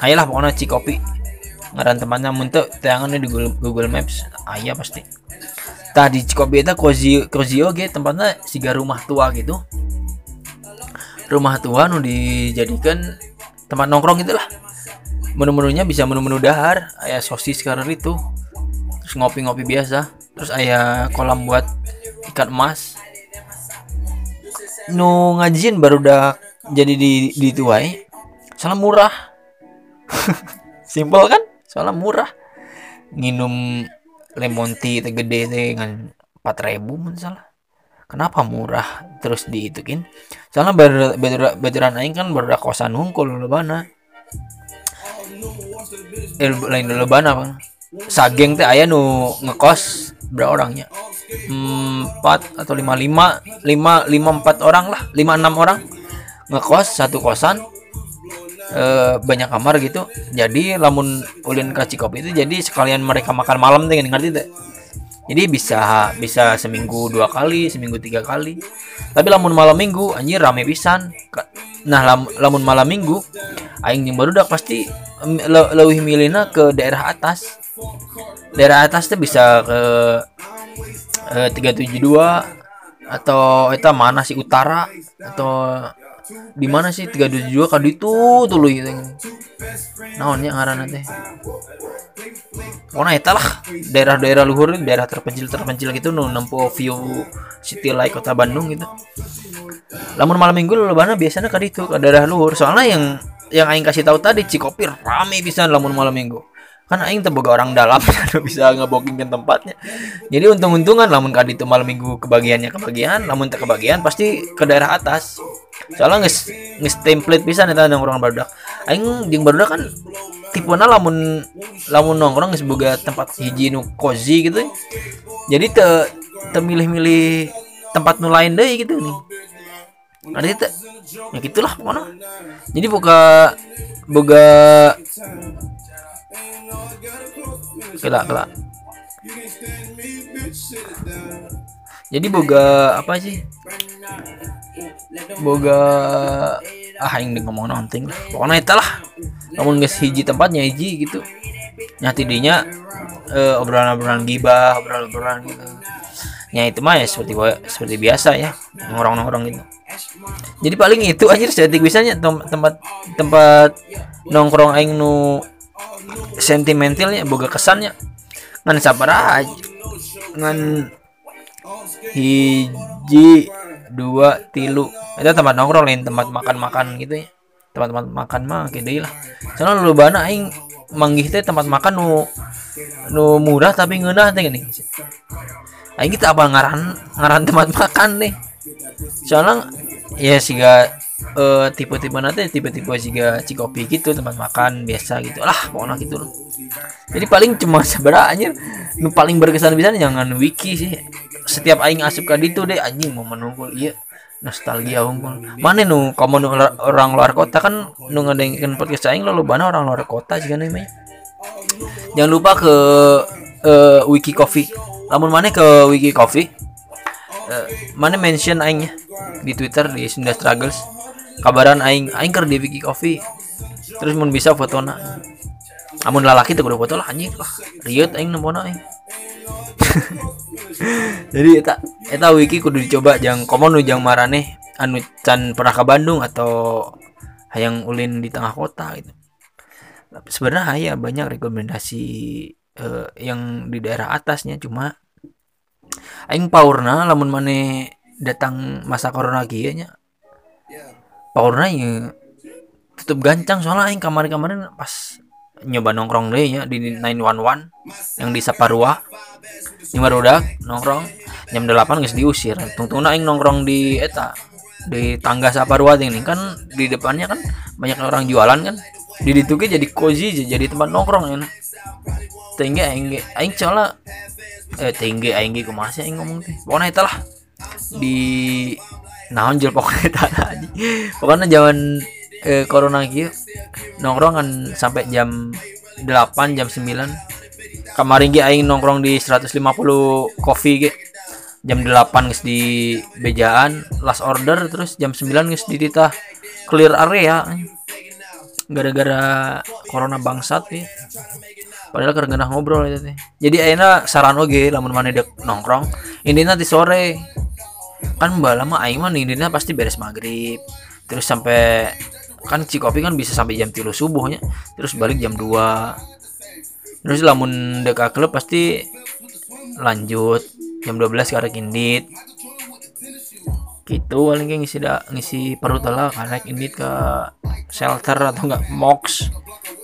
Ayolah pokoknya Cikopi ngaran tempatnya muntah tayangannya di Google, Google Maps. Ayah pasti. Tadi Cikopi itu cozy cozy oge tempatnya siga rumah tua gitu. Rumah tua nu dijadikan tempat nongkrong gitu lah. Menu-menunya bisa menu-menu dahar ayah sosis karena itu. Terus ngopi-ngopi biasa. Terus ayah kolam buat ikan emas. Nu ngajin baru udah jadi di di tuai soalnya murah. *laughs* Simpel kan soalnya murah. Nginum lemon tea teh gede teh dengan 4000 mun salah. Kenapa murah? Terus diitukin. Soalnya ber- ber- aing kan baru kosan hungkul lobana eh lain lobana bang. Sageng teh aya nu ngekos berapa orangnya? Empat atau lima lima lima lima empat orang lah. Lima enam orang. Ngekos satu kosan eh, banyak kamar gitu. Jadi lamun ulin ke Cikopi itu jadi sekalian mereka makan malam teh ngerti teh jadi bisa bisa seminggu dua kali seminggu tiga kali. Tapi lamun malam minggu anjir rame pisan. Nah lam- lamun malam minggu aing jeung barudak pasti em, le- leuwih milihna ke daerah atas. Daerah atas tuh bisa ke eh, 372 atau eta mana sih utara atau di mana sih? 372 kado itu dulu gitu. Naonnya ngaranna teh? Pokoknya eta lah. Daerah-daerah luhur daerah terpencil terpencil gitu nu nempo view city like kota Bandung gitu. Lamun malam minggu lobana biasanya ke ditu ke daerah luhur. Soalnya yang yang aing kasih tahu tadi Cikopi rame bisa lamun malam minggu kan aing teu boga orang dalam *laughs* anu bisa ngebookingkeun tempatnya. Jadi untung-untungan lamun ka ditu malam minggu kebagiannya kebagian lamun teu kebagian pasti ke daerah atas. Soalnya nges nges template bisa eta nongkrong barudak. Aing jeung barudak kan tipena lamun lamun nongkrong geus boga tempat hiji nu cozy gitu. Jadi te te milih-milih tempat nu lain deh gitu nih ada itu ya gitulah pokoknya. Jadi boga boga kelak kelak. Jadi boga apa sih? Boga ah yang ngomong nonting lah. Pokoknya itu lah. Namun guys hiji tempatnya hiji gitu. Nyati dinya eh, obrolan-obrolan gibah obrolan-obrolan gitu. Ya itu mah ya seperti seperti biasa ya nongkrong-nongkrong gitu. Jadi paling itu aja estetik bisanya tem- tempat tempat nongkrong aing nu sentimentalnya boga kesannya. Ngan sabar aja ngan hiji dua tilu. Itu tempat nongkrong lain tempat makan makan gitu ya. Tempat-tempat makan mah gede lah. Soalnya lu bana aing manggih teh tempat makan nu nu murah tapi ngeunah teh gini. Aing kita apa ngaran ngaran tempat makan nih. Soalnya ya siga eh, tipe-tipe nanti tipe-tipe siga cikopi gitu tempat makan biasa gitu. Lah pokoknya gitu loh. Jadi paling cuma seberapa anjir. Nu paling berkesan bisa jangan wiki sih. Setiap aing asup ke ditu deh anjing mau menunggu iya. Nostalgia unggul. Mana nu kamu nu orang luar kota kan nu ngedengin podcast aing lo bana orang luar kota juga namanya jangan lupa ke eh, wiki coffee. Lamun mana ke wiki coffee eh, mana mention aingnya di twitter di Sunda Struggles kabaran aing aing keur di wiki coffee. Terus mun bisa fotona amun lalaki tuh kudu foto lah anjing lah. Riut aing nempona aing. *laughs* Jadi eta eta wiki kudu dicoba jang komo nu jang marane anu can pernah ke Bandung atau hayang ulin di tengah kota gitu. Sebenarnya ya banyak rekomendasi eh, yang di daerah atasnya. Cuma aing paurna lamun mane datang masa corona kieu nya paurna ya tutup gancang soalnya aing kemarin-kemarin pas nyoba nongkrong deh ya di 911 yang di Saparua. Di Marudak nongkrong jam 8 geus diusir. Tungtungna aing nongkrong di eta di tangga Saparua nih kan di depannya kan banyak orang jualan kan. Di ditu ge jadi cozy jadi tempat nongkrong ya tinggi aing aing soalnya eh tinggi aing kumaha sih aing ngomong teh. Pokoknya eta lah di naon jel pokoknya aja pokoknya zaman eh, corona kieu nongkrong kan sampai jam 8 jam 9 kemarin ge aing nongkrong di 150 coffee ge. Jam 8 geus di bejaan last order terus jam 9 geus di titah clear area. Gara-gara corona bangsat ya padahal karena ngobrol itu teh. Jadi ayeuna saran oge lamun mana dek nongkrong ini nanti sore kan mbak lama aing mah indina pasti beres maghrib. Terus sampai kan Cikopi kan bisa sampai jam tilu subuhnya. Terus balik jam 2 terus lamun deka klub pasti lanjut. Jam 12 ke arah indit. Gitu paling kayak ngisi da, ngisi perut lah karena indit ke shelter atau enggak mox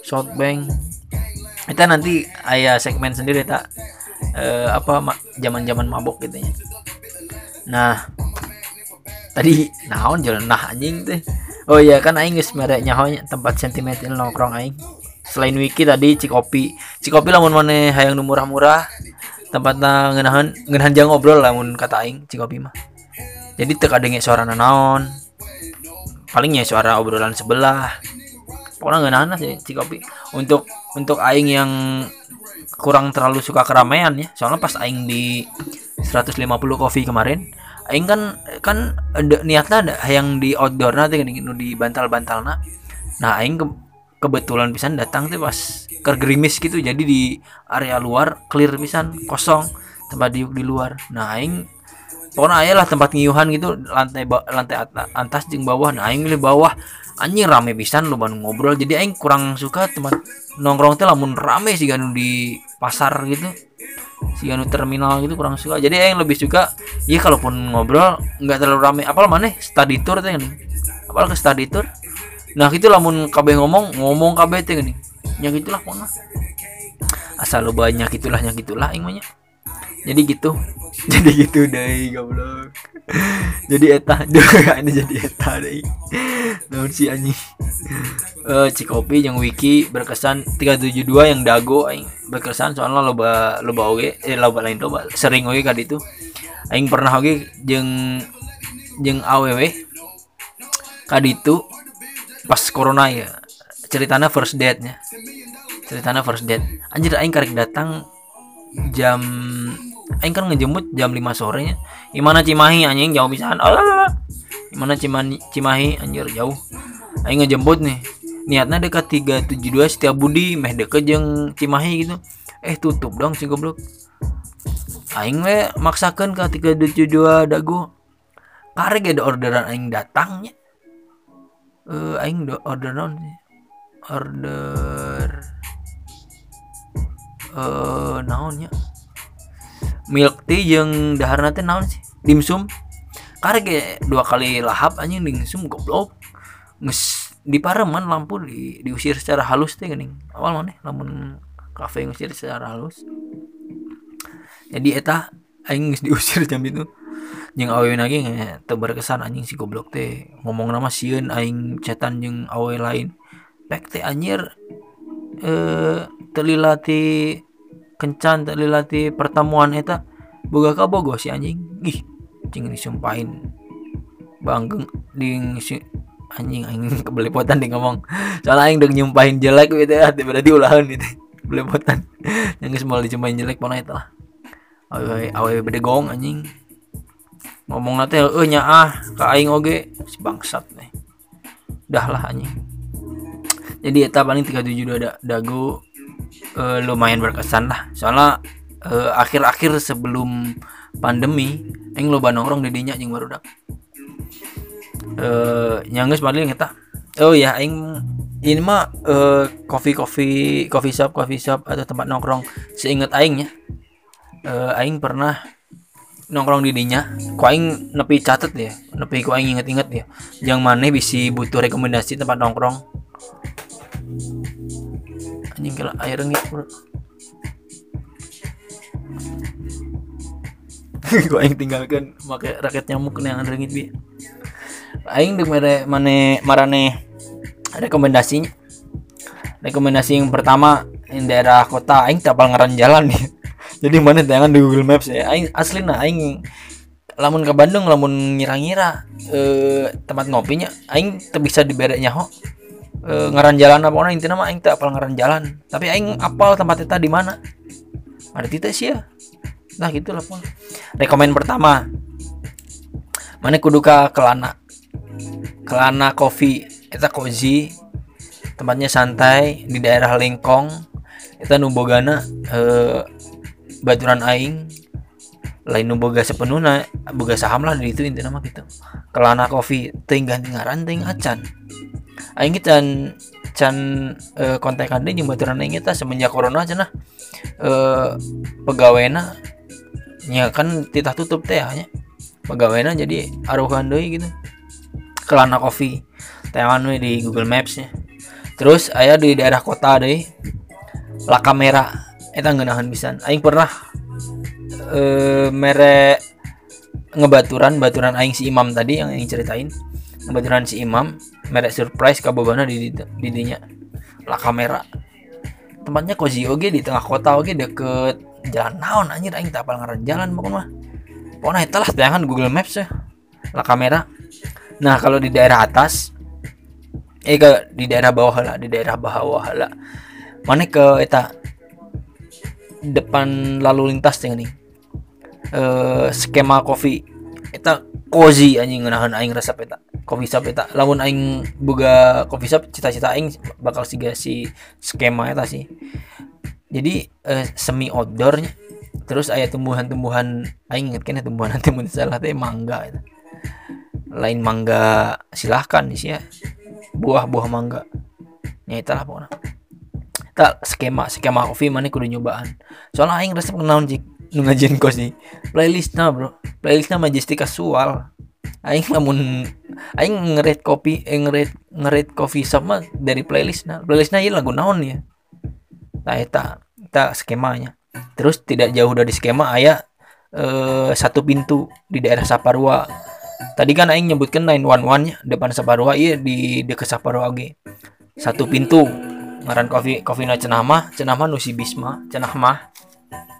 shotbank kita nanti ayah segmen sendiri tak eh, apa zaman zaman mabok gitu ya nah tadi naon jalan nah anjing teh. Oh iya kan aing geus mere nyahonya tempat sentimental nongkrong aing. Selain wiki tadi cikopi. Cikopi lamun mana hayang nu murah-murah tempatna ngeunahan ngeunahan jang ngobrol lamun kata aing cikopi mah. Jadi teu kadenge suara naon. Palingnya suara obrolan sebelah. Pokoknya ngeunahan sih cikopi. Untuk untuk aing yang kurang terlalu suka keramaian ya. Soalnya pas aing di 150 coffee kemarin aing kan kan ada niatnya ada yang di outdoor nanti di bantal-bantal nah aing ke- kebetulan pisan datang tuh pas kergerimis gitu jadi di area luar clear pisan kosong tempat diuk di luar. Nah aing pokoknya aya lah tempat ngiuhan gitu lantai lantai at- atas jeung bawah. Nah aing milih bawah anjing rame pisan lu bandung ngobrol. Jadi aing kurang suka tempat nongkrong teh lamun rame sih ganu di pasar gitu. Si anu terminal gitu kurang suka. Jadi aing lebih suka ya kalaupun ngobrol nggak terlalu rame. Apal mana? Study tour teh nih apal ke study tour? Nah gitu lamun kabeh ngomong ngomong kabeh teh nih ya gitulah pokoknya. Asal lo banyak gitulah nya gitulah aing mah nya. Jadi gitu. *laughs* Jadi gitu deh goblok. *laughs* Jadi eta *laughs* ini jadi eta deh naon si anjing? Eh Cikopi yang wiki berkesan 372 yang dago aing. Berkesan soalnya loba loba oge eh loba lain loba sering oge ka ditu. Aing pernah oge jeung jeung awewe ka ditu pas corona ya. Ceritanya first date nya ceritanya first date. Anjir aing karek datang jam aing kan ngejemput jam 5 sorenya. Gimana Cimahi anjing? Jauh pisan oh gimana Cimahi Cimahi? Anjir jauh. Aing ngejemput nih. Niatnya dekat 372 setiap budi. Meh deket jeung Cimahi gitu. Eh tutup dong si goblok. Aing we maksakan ke 372 dago karek ada orderan aing datangnya eh aing do order naon sih? order eh naonnya milk tea yang dahar nanti naon sih? Dimsum karek ge dua kali lahap anjing dimsum goblok. Nges di pareman lampu di diusir secara halus teh geuning. Awal mana lamun kafe ngusir secara halus. Jadi eta aing diusir jam itu. Jeung awewe lagi teu berkesan anjing si goblok teh. Ngomong nama sieun aing chatan jeung awewe lain. Pek teh anjir eh telila ti kencan ti pertemuan eta boga kabogo si anjing. Ih cing disumpahin. Banggeng ding si anjing aing *laughs* kebelepotan di ngomong. Soalnya aing udah nyumpahin jelek gitu ya berarti ulahan gitu. *laughs* Belepotan. Yang moal dicumpahin jelek pona eta lah. Awewe awewe bedegong anjing. Ngomong nanti eh nya ah ke aing oge. Si bangsat nih. Dah lah anjing. Jadi eta paling 37 ada dago eh, lumayan berkesan lah. Soalnya eh, akhir-akhir sebelum pandemi aing loba nongkrong di dinya jeung barudak eh nyanggeus paling eta oh ya aing ini mah eh coffee coffee coffee shop coffee shop atau tempat nongkrong seingat aing ya. Eh aing pernah nongkrong di dinya ku aing nepi catet ya nepi ku aing inget-inget ya. Yang mana bisi butuh rekomendasi tempat nongkrong anjing kira air rengit bro ku aing tinggalkan. Make raket nyamuk yang rengit bi aing dek mere mane marane rekomendasinya. Rekomendasi yang pertama di daerah kota aing tapal ngaran jalan nih. *laughs* Jadi mana tayangan di Google Maps ya. Aing asli nah aing lamun ke Bandung lamun ngira-ngira eh, tempat ngopinya aing bisa dibereknya ho eh, ngaran jalan apa orang intinya mah aing teu apal ngaran jalan. Tapi aing apal tempat eta di mana? Ada tita sih ya? Nah gitu lah pun. Rekomen pertama. Mana kudu ka kelana? Kelana coffee eta cozy tempatnya santai di daerah Lengkong. Eta nu bogana eh, baturan aing. Lain nu boga sepenuhna boga saham lah di itu intinya mah gitu. Kelana coffee teuing ganti ngaran teuing acan aing ge can can eh, kontekan deui jeung baturan aing eta semenjak corona cenah eh pegawena nya kan titah tutup teh nya. Pegawena jadi aruhan deui gitu. Kelana coffee tayangan we di Google Maps nya. Terus aya di daerah kota deh la kamera eta ngeunaheun pisan. Aing pernah eh mere ngebaturan baturan aing si Imam tadi yang aing ceritain. Ngebaturan si Imam mere surprise kabobana di di, di dinya la kamera tempatnya cozy oge di tengah kota oge deket jalan naon anjir aing tak apal ngaran jalan pokoknya pokoknya eta lah tayangan Google Maps ya la kamera nah kalau di daerah atas eh ke di daerah bawah lah di daerah bawah lah. Mana ke eta? Depan lalu lintas teh nih eh skema kopi. Eta cozy anjing ngeunaheun aing resep eta kopi shop eta. Lamun aing boga kopi shop cita-cita aing bakal siga si skema eta sih. Jadi eh, semi outdoornya terus aya tumbuhan-tumbuhan aing inget kan tumbuhan nanti mun salah teh mangga eta. Lain mangga silahkan sih ya. Buah-buah mangga. Ya itulah pokoknya. Tak skema skema kopi mana kudu nyobaan. Soalnya aing resep kenaon jik? Nu ngajin kos nih. Playlistnya bro. Playlistnya majestic casual aing lamun aing ngerit kopi eh, ngerit ngerit shop mah dari playlistnya. Playlistnya ieu lagu naon ya? Nah eta eta skemanya. Terus tidak jauh dari skema aya eh, satu pintu di daerah Saparua. Tadi kan aing nyebutkan 911 nya depan Saparua iya di dekat Saparua oge satu pintu ngaran kopi kopi na cenah mah cenah mah nu si Bisma cenah mah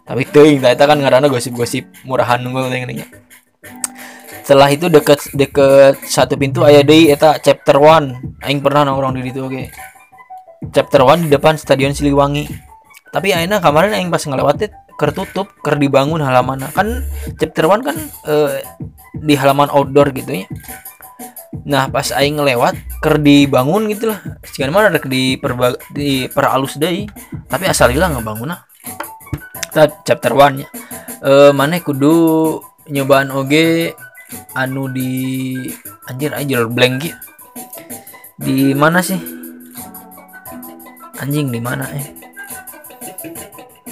tapi teuing eta kan ngaranna gosip-gosip murahan nunggu geuning nya. Setelah itu deket deket satu pintu aya deui eta chapter 1 aing pernah nongkrong di ditu oge chapter 1 di depan stadion Siliwangi. Tapi ayeuna kemarin aing pas ngelewat teh keur tutup keur dibangun halaman kan chapter 1 kan eh, di halaman outdoor gitu ya. Nah pas aing ngelewat ker dibangun gitu lah. Mana rek di perba di peralus deui tapi asal hilang ngebangun nah chapter 1 nya eh maneh kudu nyobaan oge anu di anjir anjir blank gitu di mana sih? Anjing di mana eh?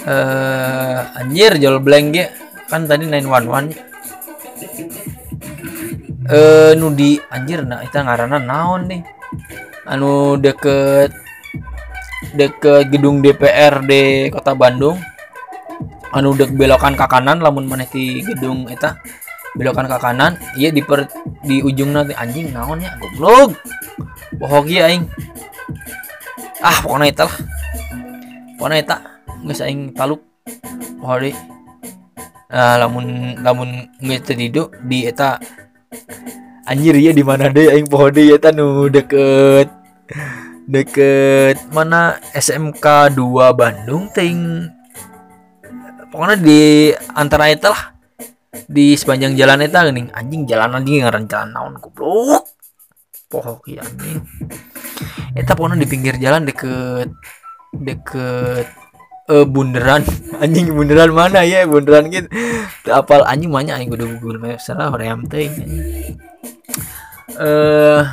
Eh anjir jual blank ya kan tadi 911 eh nu di anjir nah itu ngaranna naon nih? Anu deket deket gedung DPRD Kota Bandung. Anu dek belokan ke kanan lamun maneh di gedung eta belokan ke kanan iya di per, di ujung nanti. Anjing naonnya goblok. Bohong ya aing. Ah pokoknya eta lah. Pokoknya eta geus aing taluk. Deui nah lamun lamun teu didu di eta. Anjir ya di mana deh aing? Poho deui eta nu deket. Deket mana? SMK 2 Bandung ting. Pokoknya di antara itu lah di sepanjang jalan itu gini anjing jalan anjing ngaran jalan naon goblok. Pohok ya anjing. Eta pokoknya di pinggir jalan deket deket eh bunderan. *laughs* Anjing bunderan mana? Ya bunderan gitu apal anjing banyak anjing udah Google Maps salah teuing anjing. eh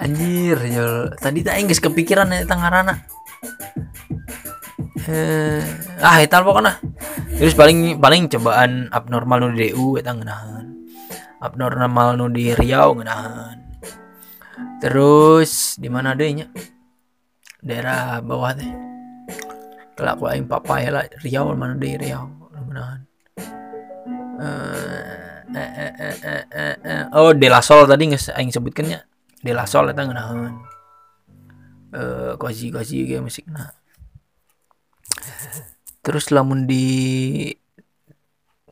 anjir jol. Tadi tak geus kepikiran eta ngaranna eh ah eta pokoknya. Terus paling paling cobaan abnormal nu di DU eta abnormal nu di Riau ngeunaheun. Terus di mana deui nya daerah bawah teh. Kalau aku aing papa ya lah Riau mana deui Riau ngeunaheun. Eh eh eh eh eh eh, eh. oh De La Sol tadi geus aing sebutkeun nya De La Sol eta ngeunaheun. Eh kozi kozi ge musikna terus lamun di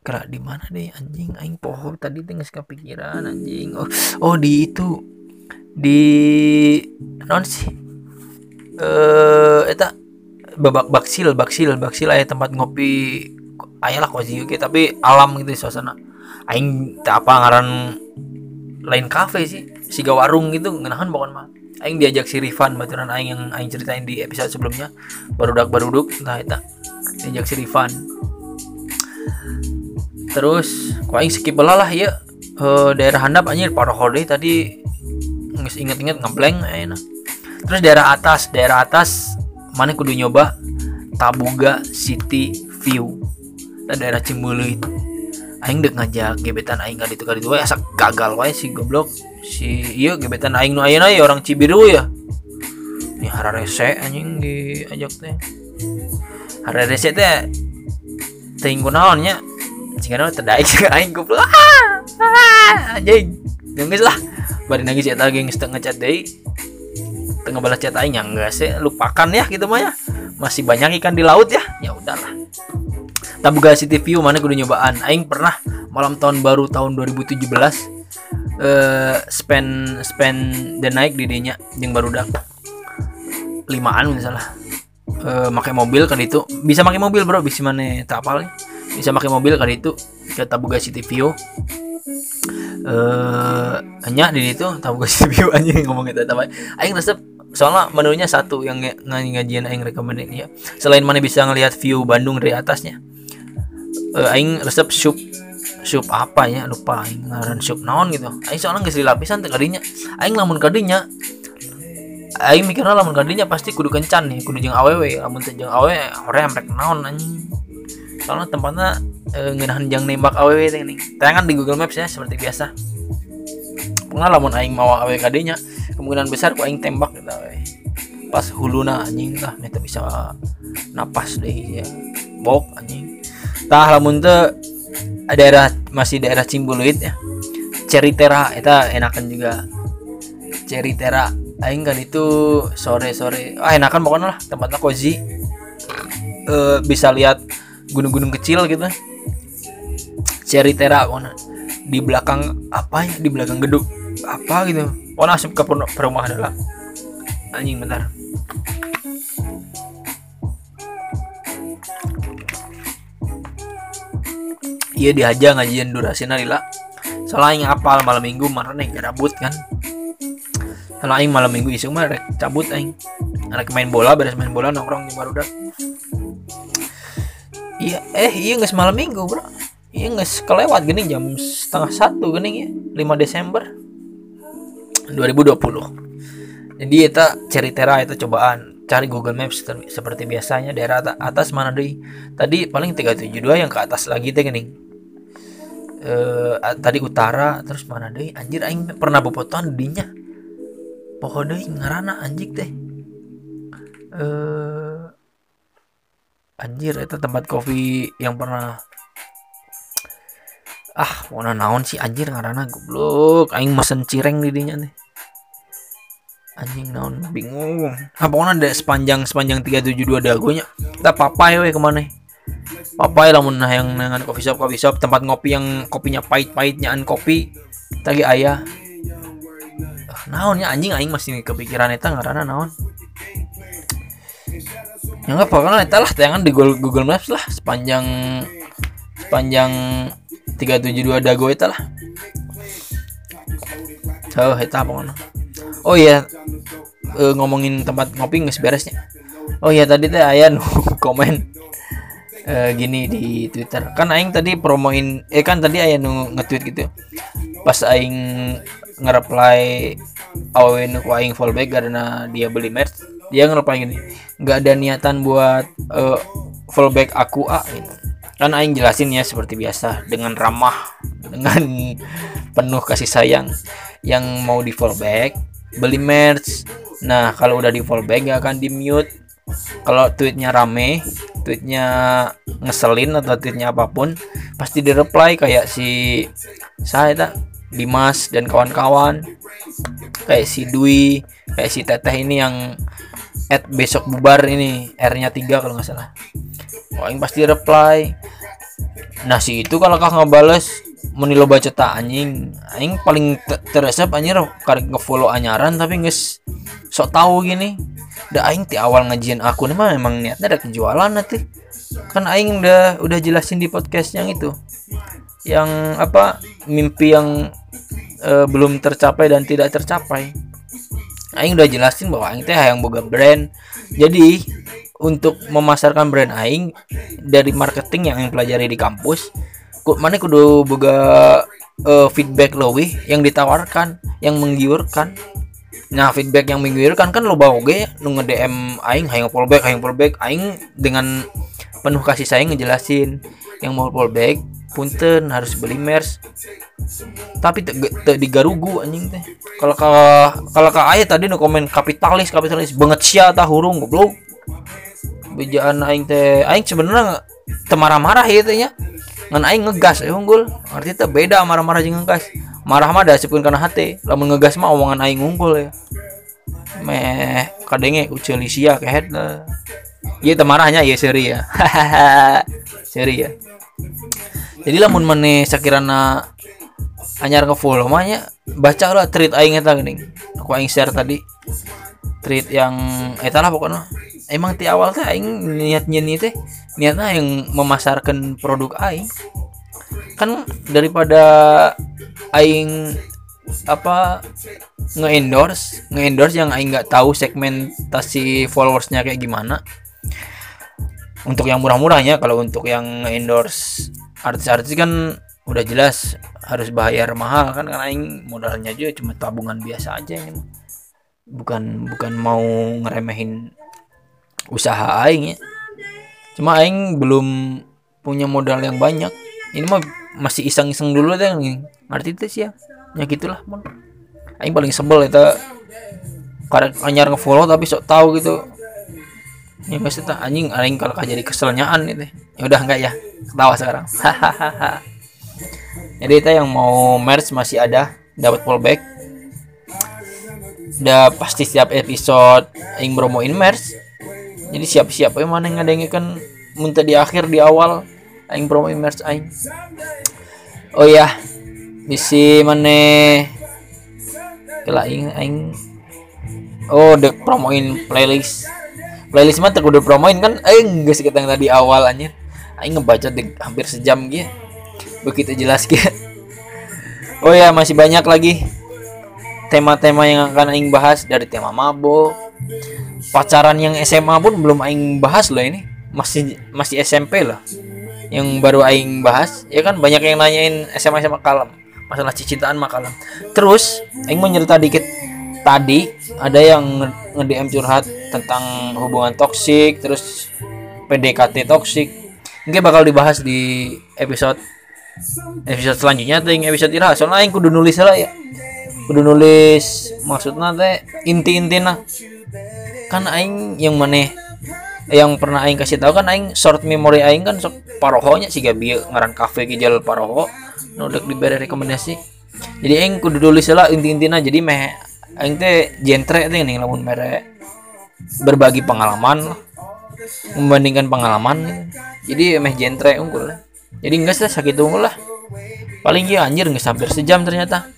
kerak di mana deh anjing aing poho tadi teh geus kepikiran anjing. Oh oh di itu di non sih. Eh eta babak baksil baksil baksil aya tempat ngopi aya lah kozi ge tapi alam gitu suasana. Aing teu apa ngaran lain kafe sih siga warung gitu ngeunaheun pokoknya mah aing diajak si Rifan baturan aing yang aing ceritain di episode sebelumnya. Barudak baruduk nah eta. Diajak si Rifan. Terus kok aing skip heula lah ya. Eh, daerah handap anjir paroho deui tadi geus inget-inget ngeblank ayeuna terus daerah atas daerah atas mana kudu nyoba? Tabuga City View. Eta daerah Cimbuluit aing dek ngajak gebetan aing kali itu kali itu asa gagal wae si goblok si iya gebetan aing nu ayeuna ya orang Cibiru ya. Ini hararese anjing diajak teh. Hararese teh teuing kunaon nya? Cingana terdaik *laughs* aing goblok. Ah, ah, anjing. Geus lah. Bari nangis ge geus teu ngechat deui. Tengah balas chat aing ya enggak sih lupakan ya gitu mah ya. Masih banyak ikan di laut ya. Ya udahlah. Tabuga City View mana kudu nyobaan. Aing pernah malam tahun baru tahun 2017 eh spend spend the night di dinya jeung barudak limaan misalnya eh pakai mobil kan itu. Bisa pakai mobil bro. Bisa mana tak nih. bisa pakai mobil kan itu. Ke Tabuga City View eh hanya di itu Tabuga City View *laughs* anjing ngomong itu apa aing resep soalnya menunya satu yang ngajian aing rekomendin ya. Selain mana bisa ngelihat view Bandung dari atasnya. Eh aing resep sup sup apa ya? Lupa aing ngaran sup naon gitu. Aing soalnya geus dilapisan teh kadinya aing lamun kadinya aing mikirna lamun kadinya pasti kudu kencan nih kudu jeung awewe. Lamun teu jeung awewe hoream rek naon anjing. Soalnya tempatnya e, ngeunaheun jang nembak awewe teh nih. Tayangan di Google Maps ya seperti biasa. Pokoknya lamun aing mau awewe kadinya kemungkinan besar ku aing tembak gitu awewe. Pas huluna anjing lah meta bisa napas deh ya bok anjing. Tah lamun teu daerah masih daerah Cimbuluit ya. Ceritera eta enakan juga. Ceritera aing kan itu sore-sore ah enakan pokoknya lah tempatnya cozy. Eh, bisa lihat gunung-gunung kecil gitu. Ceritera pokoknya. Di belakang apa ya? Di belakang gedung apa gitu. Pokoknya asup ke per- perumahan lah. Anjing bentar iya diaja ngajian durasinya lila soalnya aing apal malam minggu mana nih gabut kan. Aing malam minggu isuk mah cabut aing. Rek main bola beres main bola nongkrong di barudak iya eh iya nggak malam minggu bro. Iya nggak kelewat gini jam setengah satu gini ya 5 Desember 2020 jadi kita cari tera itu cobaan. Cari Google Maps seperti biasanya daerah ata- atas mana deh tadi paling 372 yang ke atas lagi teh gini eh tadi utara terus mana deh? Anjir aing pernah bobotohan dinya. Pokoknya ngarana anjing teh. Eh anjir itu tempat kopi yang pernah. Ah mau naon sih anjir ngarana goblok. Aing mesen cireng di dinya teh anjing naon bingung. Apa ada sepanjang sepanjang 372 dagonya kita papai we ke mana papai lamun nah yang dengan coffee shop coffee shop. Tempat ngopi yang kopinya pahit-pahit nyaan kopi. Tadi ayah. Ah, naonnya anjing aing masih kepikiran eta ngarana naon. Ya nggak pokoknya eta lah tayangan di Google, Google Maps lah sepanjang sepanjang 372 dago eta lah. So eta pokoknya. Oh iya Eh, ngomongin tempat ngopi nggak beresnya. Oh iya tadi teh aya nu *laughs* komen eh, gini di Twitter. Kan aing tadi promoin eh kan tadi aya nu nge-tweet gitu. Pas aing nge-reply awe nu ku aing fallback karena dia beli merch dia nge-reply gini nggak ada niatan buat eh, fallback aku ah gitu. kan aing jelasin ya seperti biasa dengan ramah dengan penuh kasih sayang. Yang mau di fallback beli merch. Nah kalau udah di fallback gak akan di mute kalau tweetnya rame tweetnya ngeselin atau tweetnya apa pun pasti di reply kayak si saya tak Dimas dan kawan-kawan. Kayak si Dwi kayak si Teteh ini yang at besok bubar ini R-nya 3 kalau nggak salah. Yang pasti reply. Nah si itu kalau kak ngebales meni lo baca tak anjing. Anjing paling te- teresep anjir karek ngefollow anyaran tapi nges sok tahu gini. Udah aing ti awal ngajian aku nih mah emang niatnya ada kejualan nanti. Kan aing udah udah jelasin di podcast yang itu. Yang apa mimpi yang eh, belum tercapai dan tidak tercapai. Aing udah jelasin bahwa aing teh yang boga brand. Jadi untuk memasarkan brand aing dari marketing yang aing pelajari di kampus mana kudu boga eh, feedback lebih yang ditawarkan yang menggiurkan. Nah feedback yang menggiurkan kan lo bawa oge nu nge DM aing hayang fallback hayang fallback aing dengan penuh kasih sayang ngejelasin yang mau fallback punten harus beli merch tapi te, te digarugu anjing teh. Kalau ka kalau ka aya tadi nu komen kapitalis kapitalis banget sia tah hurung goblok. Bejaan aing teh aing sebenarnya marah-marah ya teh nya. Ngan aing ngegas ya unggul. Arti teh beda marah-marah jeung ngegas. Marah mah dasipkeun kana hate lamun ngegas mah omongan aing unggul ya meh kadenge ucil sia kehet lah Iya teu marahnya ya seri ya. Seri ya. Jadi lamun maneh sakirana anyar nge-follow mah nya baca lah tweet aing eta geuning. Aku aing share tadi tweet yang eta lah pokoknya emang ti awal teh aing niatnya nih teh niatnya yang memasarkan produk aing kan daripada aing apa nge-endorse nge-endorse yang aing nggak tahu segmentasi followersnya kayak gimana untuk yang murah-murahnya kalau untuk yang endorse artis-artis kan udah jelas harus bayar mahal kan karena aing modalnya juga cuma tabungan biasa aja ini mah. bukan bukan mau ngeremehin usaha aing ya. Cuma aing belum punya modal yang banyak. Ini mah masih iseng-iseng dulu deh ngerti tuh sih ya ya gitulah aing paling sebel itu karena anyar ngefollow tapi sok tahu gitu. Ya pasti tak anjing aing kalau jadi keselnyaan gitu. Ya udah enggak ya ketawa sekarang. Jadi kita yang mau merch masih ada dapat fallback. Udah pasti setiap episode aing promoin merch jadi siap-siap. Ya mana yang kan muntah di akhir di awal. Aing promoin merch aing. Oh ya bisi mana? Kela aing aing. Oh dek promoin playlist. Playlist mah udah promoin kan? Aing geus kita yang tadi awal anjir. Aing ngebaca dek hampir sejam gitu begitu jelas gitu oh ya masih banyak lagi tema-tema yang akan aing bahas. Dari tema mabok pacaran yang SMA pun belum aing bahas loh ini. Masih masih SMP loh yang baru aing bahas ya kan banyak yang nanyain SMA SMA kalem. Masalah cicintaan mah kalem. Terus aing mau nyerita dikit. Tadi ada yang nge-DM curhat tentang hubungan toksik terus PDKT toksik. Mungkin bakal dibahas di episode episode selanjutnya yang episode iraha soalnya aing kudu nulis lah ya. Kudu nulis maksudnya teh inti-intina kan aing yang mana yang pernah aing kasih tahu kan aing short memory aing kan sok parohonya sih gabi ngaran kafe gijal paroho nu dek diberi rekomendasi. Jadi aing kudu nulis lah inti-intina jadi meh aing teh jentre teh nih lamun mere berbagi pengalaman lah membandingkan pengalaman. Jadi meh jentre unggul. Lah jadi enggak sih sakit unggul lah. Paling ya anjir nggak hampir sejam ternyata.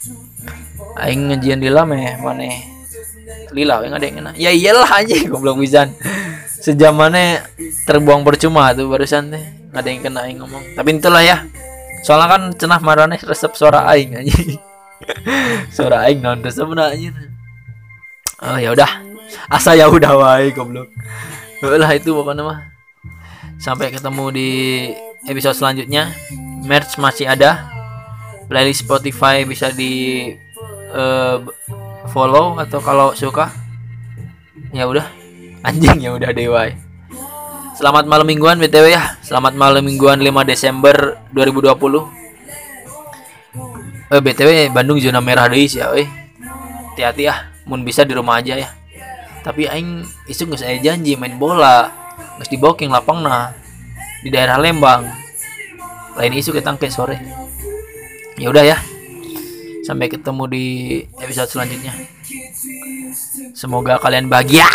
Aing ngejian di meh mana lila yang ada yang kena. Ya iyalah aja goblok pisan sejam mana terbuang percuma tuh barusan teh. Nggak ada yang kena aing ngomong. Tapi itulah ya. Soalnya kan cenah marane resep suara aing aja *laughs* suara aing non resep na aja oh ya udah. Asa ya udah wae goblok. Lah itu pokoknya mah. Sampai ketemu di episode selanjutnya. Merch masih ada. Playlist Spotify bisa di eh, follow atau kalau suka? Ya udah. Anjing ya udah dewa selamat malam mingguan btw ya. Selamat malam mingguan 5 Desember 2020 eh btw Bandung zona merah deh ya weh hati-hati ya mun bisa di rumah aja ya. Tapi aing isu nggak saya janji main bola booking lapang nah di daerah Lembang. Lain isu kita ke sore. Ya udah ya sampai ketemu di episode selanjutnya. Semoga kalian bahagia